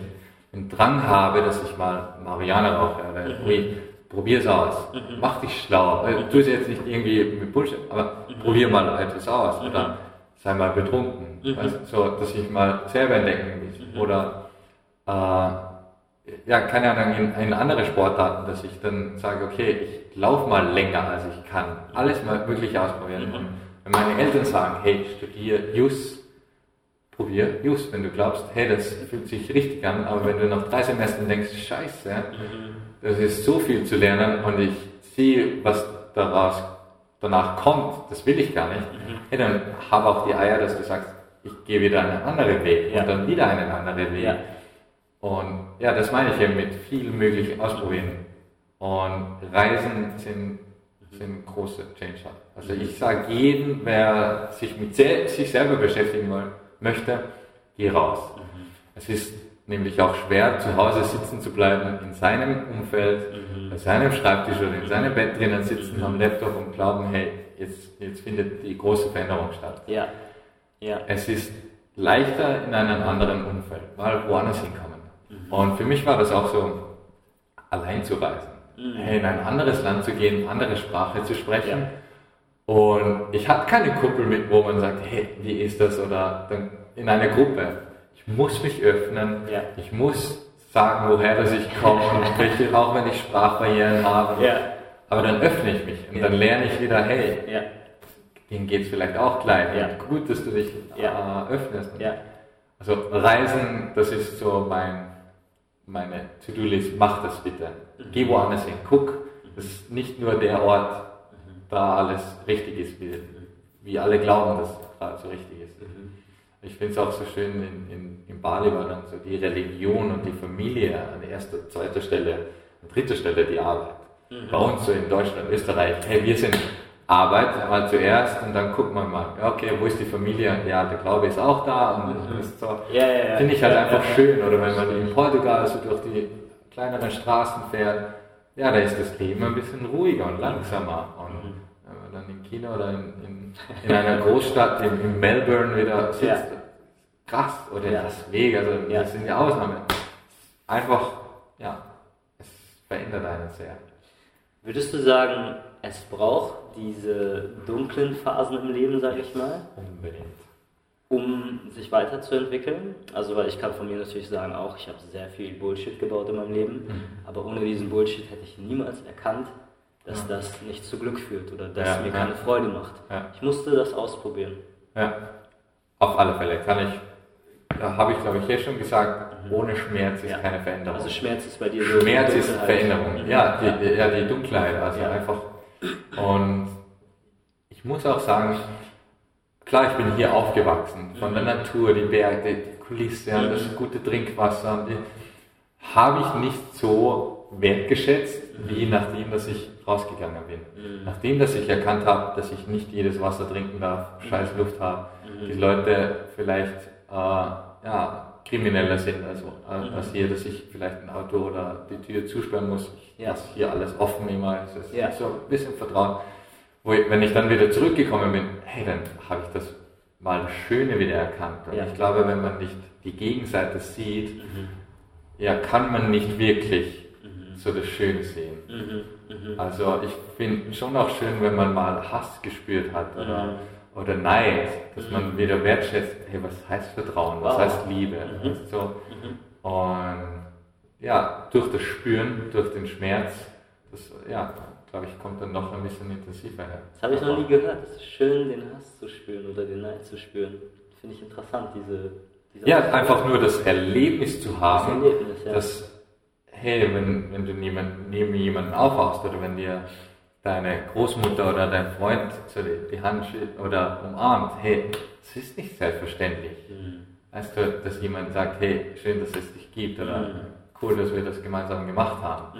A: einen Drang habe, dass ich mal Marihuana rauche, oder
C: Mhm.
A: probier's aus, mach dich schlau, äh, tu es jetzt nicht irgendwie mit Bullshit, aber probier mal etwas aus, oder sei mal betrunken, du, so, dass ich mal selber entdecken will, oder äh, ja, keine Ahnung, in, in andere Sportarten, dass ich dann sage, okay, ich laufe mal länger, als ich kann. Alles mal wirklich ausprobieren. Wenn meine Eltern sagen, hey, studier Jus, probier Jus, wenn du glaubst, hey, das fühlt sich richtig an, aber wenn du nach drei Semestern denkst, scheiße, das ist so viel zu lernen und ich sehe, was daraus danach kommt, das will ich gar nicht, hey, dann habe auch die Eier, dass du sagst, ich gehe wieder einen anderen Weg
C: Ja.
A: und dann wieder einen anderen Weg.
C: Ja.
A: Und ja, das meine ich eben mit viel möglich ausprobieren. Und Reisen sind, sind große Changer. Also ich sage jedem, wer sich mit se sich selber beschäftigen will, möchte, geh raus. Es ist nämlich auch schwer, zu Hause sitzen zu bleiben, in seinem Umfeld, bei seinem Schreibtisch oder in seinem Bett drinnen sitzen am Laptop und glauben, hey, jetzt, jetzt findet die große Veränderung statt.
C: Ja. Ja.
A: Es ist leichter in einem anderen Umfeld, mal woanders hinkommen. Und für mich war das auch so, allein zu reisen. In ein anderes Land zu gehen, andere Sprache zu sprechen. Und ich hatte keine Kumpel mit, wo man sagt, hey, wie ist das? Oder dann in einer Gruppe. Ich muss mich öffnen.
C: Ja.
A: Ich muss sagen, woher das ich komme und welche, auch wenn ich Sprachbarrieren habe.
C: Ja.
A: Aber dann öffne ich mich und
C: Ja.
A: dann lerne ich wieder, hey,
C: Ja.
A: denen geht es vielleicht auch gleich.
C: Ja.
A: Gut, dass du dich
C: Ja.
A: äh, öffnest.
C: Ja.
A: Also Reisen, das ist so mein, meine To-Do-List. Mach das bitte. Geh woanders hin. Guck, dass nicht nur der Ort da alles richtig ist, wie, wie alle glauben, dass da so richtig ist. Ich finde es auch so schön, in, in, in Bali war dann so die Religion und die Familie an erster, zweiter Stelle, an dritter Stelle die Arbeit. Bei uns so in Deutschland, Österreich, hey, wir sind Arbeit mal zuerst und dann guckt man mal, okay, wo ist die Familie? Ja, der Glaube ist auch da und das ist so.
C: Ja, ja, ja.
A: Finde ich halt einfach schön. Oder wenn man in Portugal so durch die kleineren Straßen fährt, ja, da ist das Leben ein bisschen ruhiger und langsamer. Und
C: Mhm.
A: wenn man dann in China oder in, in, in einer Großstadt, in, in Melbourne wieder sitzt, krass, oder in. Las Vegas, also das sind ja Ausnahmen. Einfach, ja, es verändert einen sehr.
C: Würdest du sagen, es braucht diese dunklen Phasen im Leben, sag ich mal,
A: Unbedingt.
C: um sich weiterzuentwickeln? Also, weil ich kann von mir natürlich sagen, auch ich habe sehr viel Bullshit gebaut in meinem Leben,
A: Mhm.
C: aber ohne diesen Bullshit hätte ich niemals erkannt, dass das nicht zu Glück führt oder dass
A: Ja,
C: mir
A: ja.
C: keine Freude macht.
A: Ja.
C: Ich musste das ausprobieren.
A: Ja, auf alle Fälle kann ich, da habe ich glaube ich hier schon gesagt, ohne Schmerz ist
C: Ja.
A: keine Veränderung.
C: Also Schmerz ist bei dir so.
A: Schmerz ist. Veränderung,
C: Mhm.
A: ja, die, ja, die Dunkelheit, also
C: Ja.
A: einfach. Und ich muss auch sagen, klar, ich bin hier aufgewachsen, von der Natur, die Berge, die Kulisse, das gute Trinkwasser, habe ich nicht so wertgeschätzt, wie nachdem, dass ich rausgegangen bin. Nachdem, dass ich erkannt habe, dass ich nicht jedes Wasser trinken darf, scheiß Luft habe, die Leute vielleicht äh, ja, krimineller sind als, äh, als hier, dass ich vielleicht ein Auto oder die Tür zusperren muss. Ich
C: Ja.
A: hier alles offen immer, es ist
C: Ja.
A: so ein bisschen Vertrauen. Wo ich, wenn ich dann wieder zurückgekommen bin, hey, dann habe ich das mal das Schöne wieder erkannt. Und
C: Ja.
A: ich glaube, wenn man nicht die Gegenseite sieht, ja, kann man nicht wirklich so das Schöne sehen.
C: Mhm.
A: Also ich finde schon auch schön, wenn man mal Hass gespürt hat oder, oder Neid, dass man wieder wertschätzt, hey, was heißt Vertrauen, was
C: Wow.
A: heißt Liebe. weißt du, so. Und ja, durch das Spüren, durch den Schmerz, das, ja, glaube ich, kommt dann noch ein bisschen intensiver her.
C: Das habe ich noch nie gehört. Es ist schön, den Hass zu spüren oder den Neid zu spüren. Finde ich interessant, diese. diese
A: Ja, einfach nur das Erlebnis zu haben,
C: Das Erlebnis, ja.
A: dass, hey, wenn, wenn du niemand, neben jemanden aufwachst oder wenn dir deine Großmutter oder dein Freund so die, die Hand oder umarmt, hey, es ist nicht selbstverständlich.
C: Mhm.
A: Weißt du, dass jemand sagt, hey, schön, dass es dich gibt oder
C: Mhm.
A: cool, dass wir das gemeinsam gemacht haben.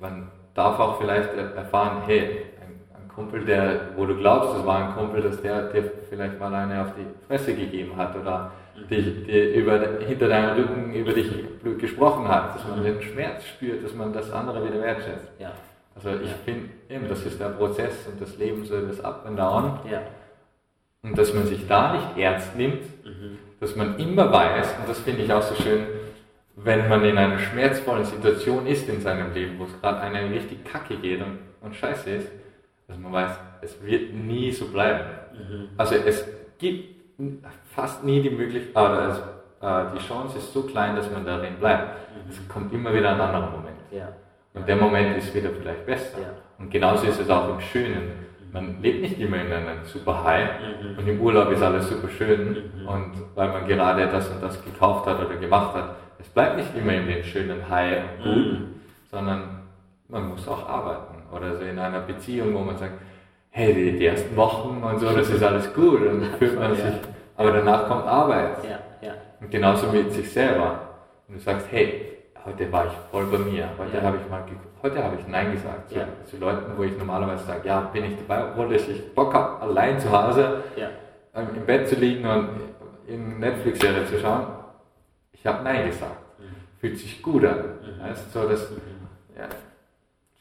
A: Man darf auch vielleicht er- erfahren, hey, ein, ein Kumpel, der, wo du glaubst, das war ein Kumpel, dass der dir vielleicht mal eine auf die Fresse gegeben hat oder dich, dir über, hinter deinem Rücken über dich gesprochen hat, dass man den Schmerz spürt, dass man das andere wieder wertschätzt.
C: Ja.
A: Also ich finde, eben, das ist der Prozess und das Leben so das Up and Down
C: Ja.
A: und dass man sich da nicht ernst nimmt,
C: Mhm.
A: dass man immer weiß, und das finde ich auch so schön, wenn man in einer schmerzvollen Situation ist in seinem Leben, wo es gerade einem richtig kacke geht und, und scheiße ist, dass man weiß, es wird nie so bleiben. Mhm. Also es gibt fast nie die Möglichkeit, also, äh, die Chance ist so klein, dass man darin bleibt. Mhm. Es kommt immer wieder ein anderer Moment. Ja. Und der Moment ist wieder vielleicht besser. Ja. Und genauso ist es auch im Schönen. Man lebt nicht immer in einem super High mhm. und im Urlaub ist alles super schön mhm. und weil man gerade das und das gekauft hat oder gemacht hat, es bleibt nicht immer in den schönen High und Guten, mhm. sondern man muss auch arbeiten. Oder so in einer Beziehung, wo man sagt, hey, die, die ersten Wochen und so, das ist alles gut und fühlt man sich, aber danach kommt Arbeit. Ja, ja. Und genauso mit sich selber. Und du sagst, hey, heute war ich voll bei mir, heute ja. habe ich mal, heute habe ich Nein gesagt zu, ja. zu, Leuten, wo ich normalerweise sage, ja, bin ich dabei, obwohl ich Bock habe, allein zu Hause ja. Ähm, im Bett zu liegen und in Netflix-Serie zu schauen. Ich habe Nein gesagt. Mhm. Fühlt sich gut an. Mhm. Weißt, so, das, mhm. ja,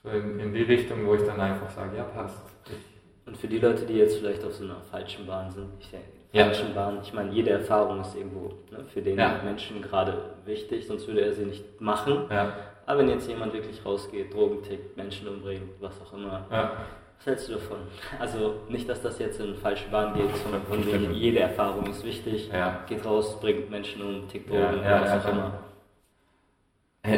A: so in, in, die Richtung, wo ich dann einfach sage, ja, passt. Ich,
C: und für die Leute, die jetzt vielleicht auf so einer falschen Bahn sind, ich denke, falschen Bahn, ich meine, jede Erfahrung ist irgendwo ne, für den ja. Menschen gerade wichtig, sonst würde er sie nicht machen. Ja. Aber wenn jetzt jemand wirklich rausgeht, Drogen tickt, Menschen umbringt, was auch immer, ja. was hältst du davon? Also nicht, dass das jetzt in falsche Bahn geht, sondern von wegen, jede Erfahrung ist wichtig, geht raus, bringt Menschen um, tickt Drogen, was auch immer.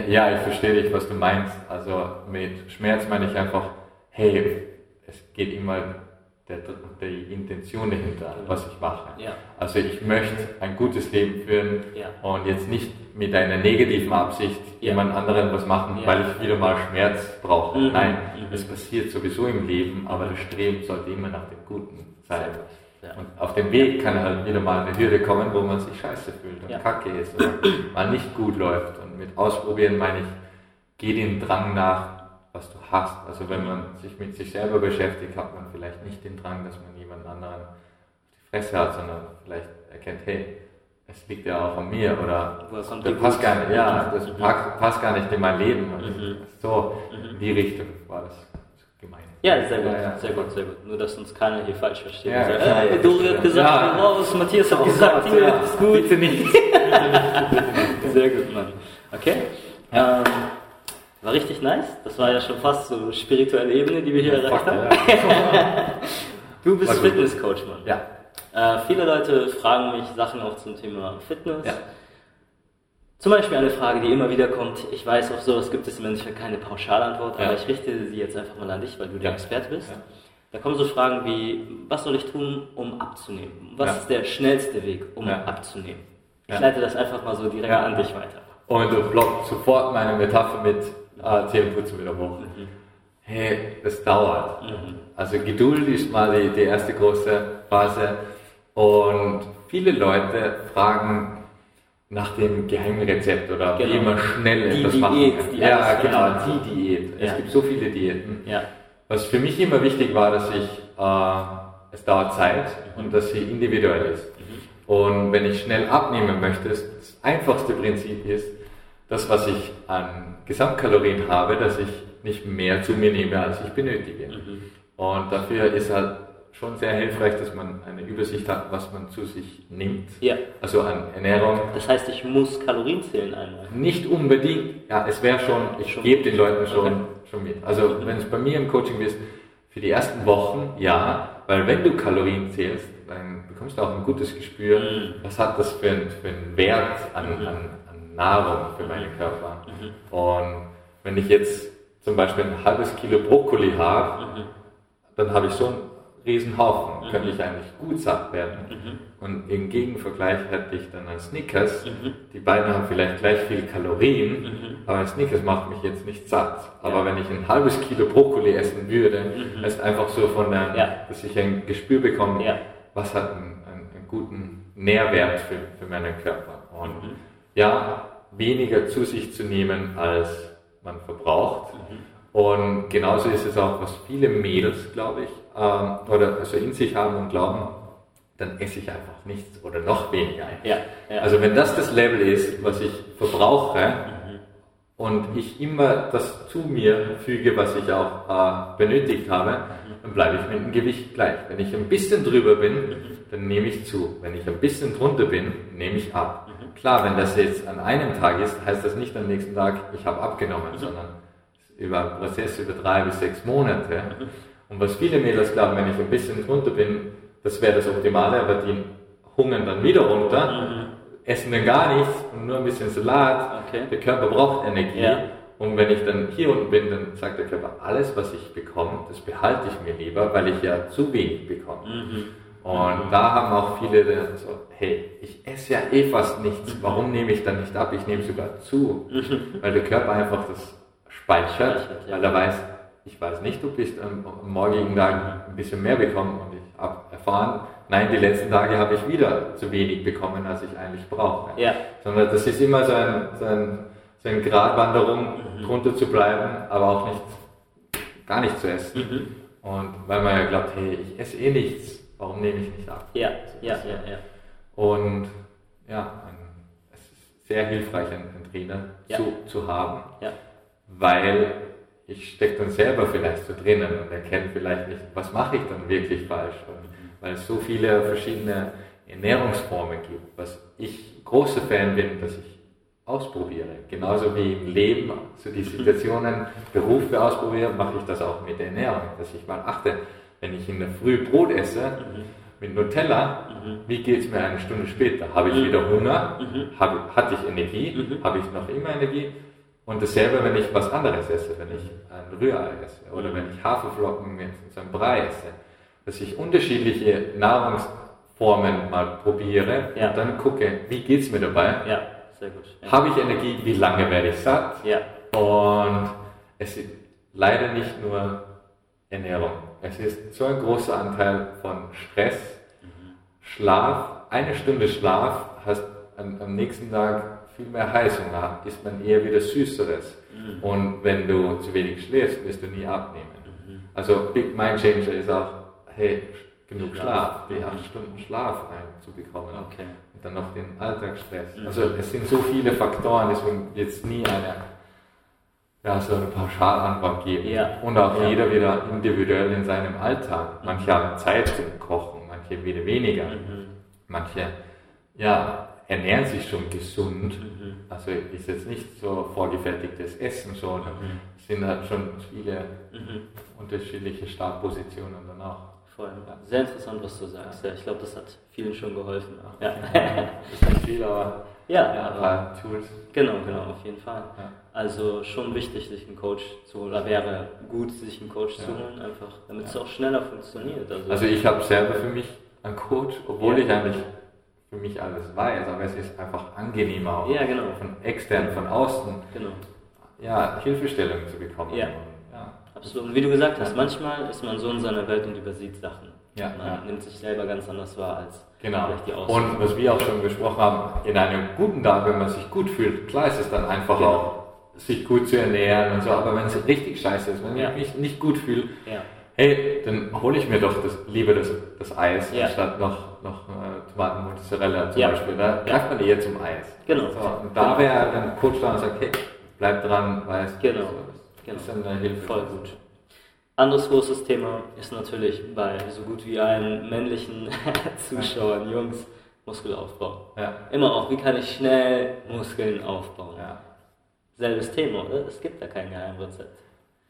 A: Ja, ich verstehe dich, was du meinst. Also mit Schmerz meine ich einfach, hey, es geht immer der, die Intention dahinter, was ich mache. Ja. Also ich möchte ein gutes Leben führen ja. und jetzt nicht mit einer negativen Absicht ja. jemand anderen was machen, weil ich wieder mal Schmerz brauche. Mhm. Nein, mhm. es passiert sowieso im Leben, aber das Streben sollte immer nach dem Guten sein. Und auf dem Weg kann halt wieder mal eine Hürde kommen, wo man sich scheiße fühlt und kacke ist oder mal nicht gut läuft. Und mit Ausprobieren meine ich, geh den Drang nach, was du hast. Also wenn man sich mit sich selber beschäftigt, hat man vielleicht nicht den Drang, dass man jemand anderen auf die Fresse hat, sondern vielleicht erkennt, hey, es liegt ja auch an mir oder das passt gar nicht, ja, das passt gar nicht in mein Leben. Mhm. So, in mhm. die Richtung war das gemeint.
C: Ja, sehr gut, ja, ja. sehr gut, sehr gut. Nur, dass uns keiner hier falsch versteht. Ja, sagt, hey, Dori hat gesagt, ja. raus, Matthias hat oh, gesagt, hier, ja, ist gut. Bitte nicht. sehr gut, Mann. Okay. Ähm, war richtig nice. Das war ja schon fast so spirituelle Ebene, die wir hier erreicht haben. Ja. du bist Fitnesscoach, Mann. Ja. Äh, viele Leute fragen mich Sachen auch zum Thema Fitness. Ja. Zum Beispiel eine Frage, die immer wieder kommt. Ich weiß, auf sowas gibt es im Endeffekt keine Pauschalantwort, ja. aber ich richte sie jetzt einfach mal an dich, weil du der Experte bist. Da kommen so Fragen wie, was soll ich tun, um abzunehmen? Was ist der schnellste Weg, um abzunehmen? Ich leite das einfach mal so direkt an dich weiter.
A: Und du blockst sofort meine Metapher mit, ah, Zähne putzen wieder hoch. Mhm. Hey, das dauert. Mhm. Also Geduld ist mal die, die erste große Phase. Und viele Leute fragen nach dem Geheimrezept oder genau. wie man schnell die etwas Diät, machen kann. ja, genau, die Diät. Es gibt so viele Diäten. Ja. Was für mich immer wichtig war, dass ich, äh, es dauert Zeit mhm. und dass sie individuell ist. Mhm. Und wenn ich schnell abnehmen möchte, das einfachste Prinzip ist, das, was ich an Gesamtkalorien habe, dass ich nicht mehr zu mir nehme, als ich benötige. Mhm. Und dafür ist halt schon sehr hilfreich, dass man eine Übersicht hat, was man zu sich nimmt. Ja. Also an Ernährung.
C: Das heißt, ich muss Kalorien zählen einmal.
A: Nicht unbedingt. Ja, es wäre schon, ich schon gebe den Leuten schon, okay. schon mit. Also mhm. wenn es bei mir im Coaching ist, für die ersten Wochen, ja, weil wenn du Kalorien zählst, dann bekommst du auch ein gutes Gespür, mhm. was hat das für, ein, für einen Wert an, mhm. an, Nahrung für meinen Körper. Mhm. Und wenn ich jetzt zum Beispiel ein halbes Kilo Brokkoli habe, mhm. dann habe ich so einen riesen Haufen, mhm. könnte ich eigentlich gut satt werden. Mhm. Und im Gegenvergleich hätte ich dann ein Snickers, mhm. die beiden haben vielleicht gleich viel Kalorien, mhm. aber ein Snickers macht mich jetzt nicht satt. Aber ja. wenn ich ein halbes Kilo Brokkoli essen würde, mhm. ist einfach so von der, ja. dass ich ein Gespür bekomme, ja. was hat einen, einen, einen, guten Nährwert für, für meinen Körper. Und mhm. ja, weniger zu sich zu nehmen, als man verbraucht. Mhm. Und genauso ist es auch, was viele Mädels, glaube ich, ähm, oder also in sich haben und glauben, dann esse ich einfach nichts oder noch weniger. Ja, ja. Also wenn das das Level ist, was ich verbrauche mhm. und ich immer das zu mir füge, was ich auch äh, benötigt habe, mhm. dann bleibe ich mit dem Gewicht gleich. Wenn ich ein bisschen drüber bin, mhm. dann nehme ich zu. Wenn ich ein bisschen drunter bin, nehme ich ab. Mhm. Klar, wenn das jetzt an einem Tag ist, heißt das nicht am nächsten Tag, ich habe abgenommen,
C: Mhm.
A: sondern über einen Prozess über drei bis sechs Monate. Und was viele Mädels glauben, wenn ich ein bisschen drunter bin, das wäre das Optimale, aber die hungern dann wieder runter, essen dann gar nichts und nur ein bisschen Salat.
C: Okay.
A: Der Körper braucht Energie.
C: Ja.
A: Und wenn ich dann hier unten bin, dann sagt der Körper, alles, was ich bekomme, das behalte ich mir lieber, weil ich ja zu wenig bekomme. Und da haben auch viele dann so, hey, ich esse ja eh fast nichts, warum nehme ich dann nicht ab? Ich nehme sogar zu. Weil der Körper einfach das speichert, weil er weiß, ich weiß nicht, du bist am, am morgigen Tag ein bisschen mehr bekommen und ich habe erfahren, nein, die letzten Tage habe ich wieder zu wenig bekommen, als ich eigentlich brauche.
C: Ja.
A: Sondern das ist immer so ein, so ein, so eine Gratwanderung,
C: Mhm.
A: drunter zu bleiben, aber auch nicht, gar nicht zu essen.
C: Mhm.
A: Und weil man ja glaubt, hey, ich esse eh nichts, warum nehme ich nicht ab?
C: Ja, ja, ja, ja.
A: Und ja, es ist sehr hilfreich, einen, einen Trainer
C: Ja.
A: zu, zu haben,
C: Ja,
A: weil ich stecke dann selber vielleicht so drinnen und erkenne vielleicht nicht, was mache ich dann wirklich falsch. Und weil es so viele verschiedene Ernährungsformen gibt, was ich großer Fan bin, dass ich ausprobiere. Genauso wie im Leben, so die Situationen, Berufe ausprobiere, mache ich das auch mit der Ernährung, dass ich mal achte, wenn ich in der Früh Brot esse mit Nutella, wie geht es mir eine Stunde später? Habe ich wieder Hunger? Habe, hatte ich Energie? Habe ich noch immer Energie? Und dasselbe, wenn ich was anderes esse, wenn ich ein Rührei esse oder wenn ich Haferflocken mit so einem Brei esse, dass ich unterschiedliche Nahrungsformen mal probiere
C: Ja.
A: und dann gucke, wie geht es mir dabei?
C: ja, sehr gut. Ja.
A: Habe ich Energie? Wie lange werde ich satt?
C: Ja,
A: Und es ist leider nicht nur Ernährung. Es ist so ein großer Anteil von Stress, Schlaf. Eine Stunde Schlaf hast am, am nächsten Tag viel mehr Heißhunger, isst man eher wieder Süßeres. Und wenn du zu wenig schläfst, wirst du nie abnehmen. Also Big Mind Changer ist auch, hey, genug Schlaf, die acht Stunden Schlaf reinzubekommen.
C: Okay.
A: Und dann noch den Alltagsstress. Also es sind so viele Faktoren, deswegen es nie eine, ja, so eine Pauschalantwort geben.
C: Ja.
A: Und auch
C: Ja.
A: jeder wieder individuell in seinem Alltag. Manche haben Zeit zum Kochen, manche wieder weniger. Manche, ja, ernähren sich schon gesund. Also ist jetzt nicht so vorgefertigtes Essen schon. Es sind halt schon viele unterschiedliche Startpositionen dann auch.
C: voll. Sehr interessant, was du sagst. Ja, ich glaube, das hat vielen schon geholfen. Ja,
A: Ist nicht viel, aber
C: ja,
A: ja, ein paar Tools.
C: genau, genau, auf jeden Fall.
A: Ja.
C: Also schon wichtig, sich einen Coach zu holen, oder wäre gut, sich einen Coach zu
A: Ja.
C: holen, einfach, damit es auch schneller funktioniert. Also,
A: Also ich habe selber für mich einen Coach, obwohl ich eigentlich für mich alles weiß, aber es ist einfach angenehmer auch
C: Ja, genau.
A: von extern, von außen,
C: genau.
A: ja, Hilfestellung zu bekommen.
C: Ja.
A: Ja.
C: Absolut. Und wie du gesagt hast, manchmal ist man so in seiner Welt und übersieht Sachen.
A: Ja,
C: man
A: ja.
C: nimmt sich selber ganz anders wahr als
A: Genau. Und was wir auch schon besprochen haben, in einem guten Tag, wenn man sich gut fühlt, klar ist es dann einfach
C: Genau.
A: auch, sich gut zu ernähren und so, aber wenn es richtig scheiße ist, wenn
C: Ja.
A: ich mich nicht gut fühle,
C: ja.
A: hey, dann hole ich mir doch das, lieber das, das Eis,
C: Ja.
A: anstatt noch, noch äh, Tomaten Mozzarella zum. Beispiel. Da greift man eher zum Eis.
C: Genau.
A: So, und da wäre ein Coach da und sagt, hey, bleib dran, weil es
C: Genau.
A: das
C: Genau.
A: ist dann eine Hilfe.
C: Voll gut. Anderes großes Thema ist natürlich bei so gut wie allen männlichen Zuschauern, Jungs, Muskelaufbau.
A: Ja.
C: Immer auch, wie kann ich schnell Muskeln aufbauen?
A: Ja.
C: Selbes Thema, oder? Es gibt da kein Geheimrezept.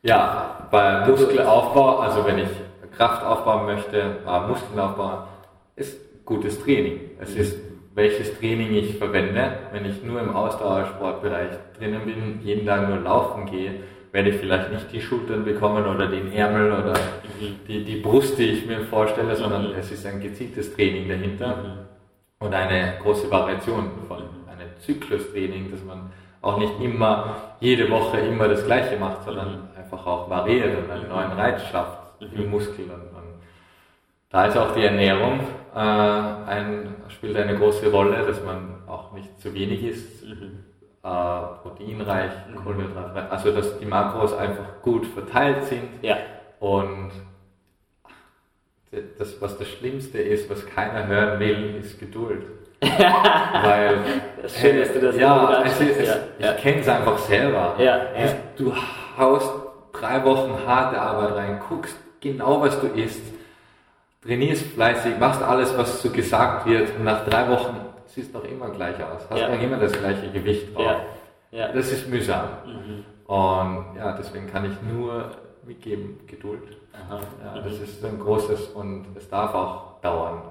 A: Ja, bei Muskelaufbau, also wenn ich Kraft aufbauen möchte, äh, Muskeln aufbauen, ist gutes Training. Es ist, welches Training ich verwende. Wenn ich nur im Ausdauersportbereich drinnen bin, jeden Tag nur laufen gehe, werde ich vielleicht nicht die Schultern bekommen oder den Ärmel oder die, die Brust, die ich mir vorstelle, sondern es ist ein gezieltes Training dahinter und eine große Variation von einem Zyklustraining, dass man auch nicht immer jede Woche immer das Gleiche macht, sondern einfach auch variiert und einen neuen Reiz schafft im Muskel. Und, und da ist auch die Ernährung äh, ein, spielt eine große Rolle, dass man auch nicht zu wenig isst, äh, proteinreich, kohlenhydratreich, also dass die Makros einfach gut verteilt sind
C: Ja.
A: und das, was das Schlimmste ist, was keiner hören will, ist Geduld. Weil
C: Das schön, dass du das
A: ja, es es,
C: ja,
A: ich kenne es einfach selber.
C: Ja, ja.
A: Es, du haust drei Wochen harte Arbeit rein, guckst genau, was du isst, trainierst fleißig, machst alles, was so gesagt wird und nach drei Wochen siehst doch immer gleich aus, hast
C: Ja.
A: immer das gleiche Gewicht drauf.
C: Ja. Ja.
A: Das ist mühsam.
C: Mhm.
A: Und ja, deswegen kann ich nur mitgeben, Geduld.
C: Aha.
A: Ja, das ist ein großes und es darf auch dauern.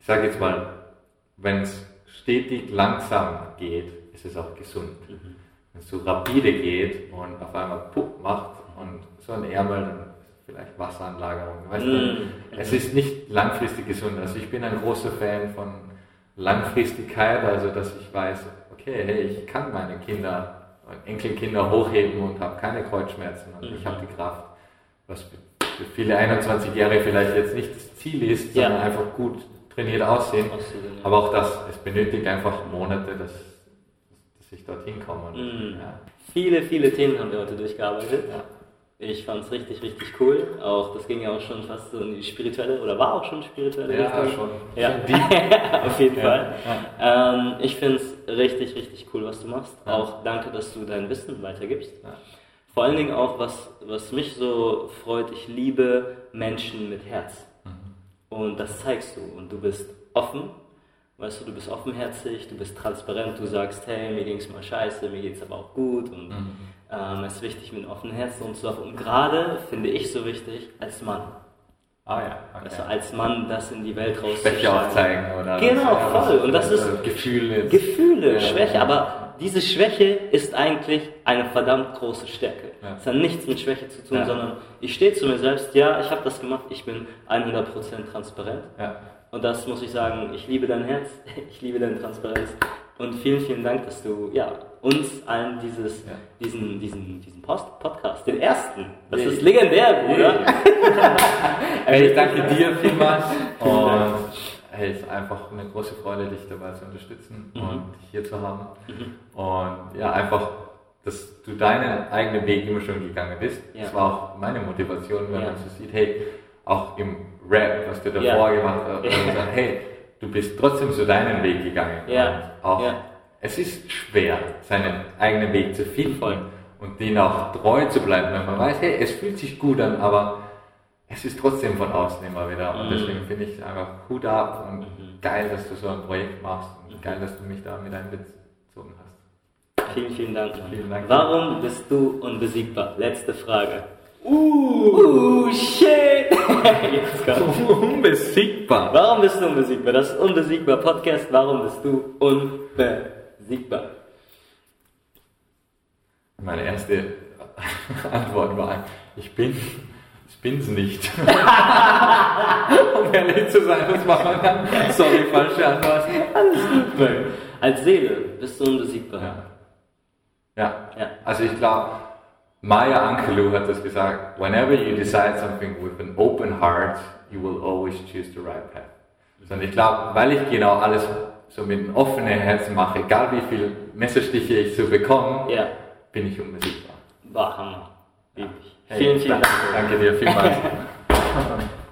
A: Ich sage jetzt mal, wenn es stetig langsam geht, ist es auch gesund.
C: Mhm.
A: Wenn es so rapide geht und auf einmal Pupp macht und so ein Ärmel, dann vielleicht Wasseranlagerung. Weißt
C: Mhm.
A: du, es ist nicht langfristig gesund. Also ich bin ein großer Fan von Langfristigkeit, also dass ich weiß, okay, hey, ich kann meine Kinder, meine Enkelkinder hochheben und habe keine Kreuzschmerzen und
C: Mhm.
A: ich habe die Kraft, was für viele 21 Jahre vielleicht jetzt nicht das Ziel ist,
C: Ja.
A: sondern einfach gut trainiert aussehen.
C: Ja.
A: Aber auch das, es benötigt einfach Monate, dass, dass ich dorthin komme.
C: Mhm.
A: ja.
C: Viele, viele Themen haben wir heute durchgearbeitet.
A: Ja.
C: Ich fand es richtig, richtig cool. Auch das ging ja auch schon fast so in die spirituelle oder war auch schon spirituelle
A: Ja,
C: Richtung.
A: schon.
C: Ja,
A: Schon
C: auf jeden
A: Ja,
C: Fall. Ähm, ich finde es richtig, richtig cool, was du machst.
A: Ja.
C: Auch danke, dass du dein Wissen weitergibst.
A: Ja.
C: Vor allen Dingen auch, was, was mich so freut, ich liebe Menschen mit Herz.
A: Mhm.
C: Und das zeigst du. Und du bist offen. Weißt du, du bist offenherzig, du bist transparent, du sagst, hey, mir ging es mal scheiße, mir geht es aber auch gut. Und
A: Mhm.
C: Ähm, es ist wichtig, mit einem offenen Herzen umzulaufen. Und gerade finde ich so wichtig, als Mann.
A: Ah ja,
C: Also
A: okay.
C: als Mann das in die Welt
A: Schwäche
C: rauszuschreiben.
A: aufzeigen oder
C: Genau, voll. Und das ist-
A: Gefühle.
C: Gefühle,
A: Ja,
C: Schwäche,
A: ja.
C: aber diese Schwäche ist eigentlich eine verdammt große Stärke.
A: Ja.
C: Es hat nichts mit Schwäche zu tun, sondern ich stehe zu mir selbst, ja, ich habe das gemacht, ich bin 100% transparent. Und das muss ich sagen, ich liebe dein Herz, ich liebe deine Transparenz. Und vielen, vielen Dank, dass du ja, uns allen dieses,
A: Ja.
C: diesen, diesen, diesen Post Podcast, den ersten, das
A: Yeah.
C: ist legendär, Bruder.
A: Hey, ich danke dir vielmals und hey, es ist einfach eine große Freude, dich dabei zu unterstützen
C: Mhm.
A: und dich hier zu haben. Und ja, einfach, dass du deinen eigenen Weg immer schon gegangen bist.
C: Ja.
A: Das war auch meine Motivation, wenn
C: Ja.
A: man so sieht, hey, auch im Rap, was du davor
C: Ja.
A: gemacht hast, sagt, hey, du bist trotzdem so deinen Weg gegangen.
C: Ja.
A: Auch. Es ist schwer, seinen eigenen Weg zu finden und den auch treu zu bleiben, wenn man weiß, hey, es fühlt sich gut an, aber es ist trotzdem von außen immer wieder. Und
C: Mhm.
A: deswegen finde ich einfach Hut ab und
C: Mhm.
A: geil, dass du so ein Projekt machst und
C: Mhm.
A: geil, dass du mich da mit einbezogen hast.
C: Vielen, vielen Dank.
A: Vielen Dank.
C: Warum bist du unbesiegbar? Letzte Frage. Uh, shit! Jetzt kommt's.
A: Unbesiegbar.
C: Warum bist du unbesiegbar? Das ist Unbesiegbar Podcast. Warum bist du unbesiegbar?
A: Meine erste Antwort war, ich bin, ich bin's nicht. um ehrlich zu sein, das war man dann. Sorry, falsche Antwort.
C: Alles gut, Als Seele bist du unbesiegbar.
A: Ja. Ja.
C: Ja.
A: Also ich glaube, Maya Angelou hat das gesagt, whenever you decide something with an open heart, you will always choose the right path. Und ich glaube, weil ich genau alles so mit einem offenen Herzen mache, egal wie viele Messerstiche ich so bekomme,
C: Ja.
A: bin ich unbesiegbar.
C: War Hammer. Lieb ich.
A: Hey,
C: vielen, vielen Dank.
A: Danke dir vielmals.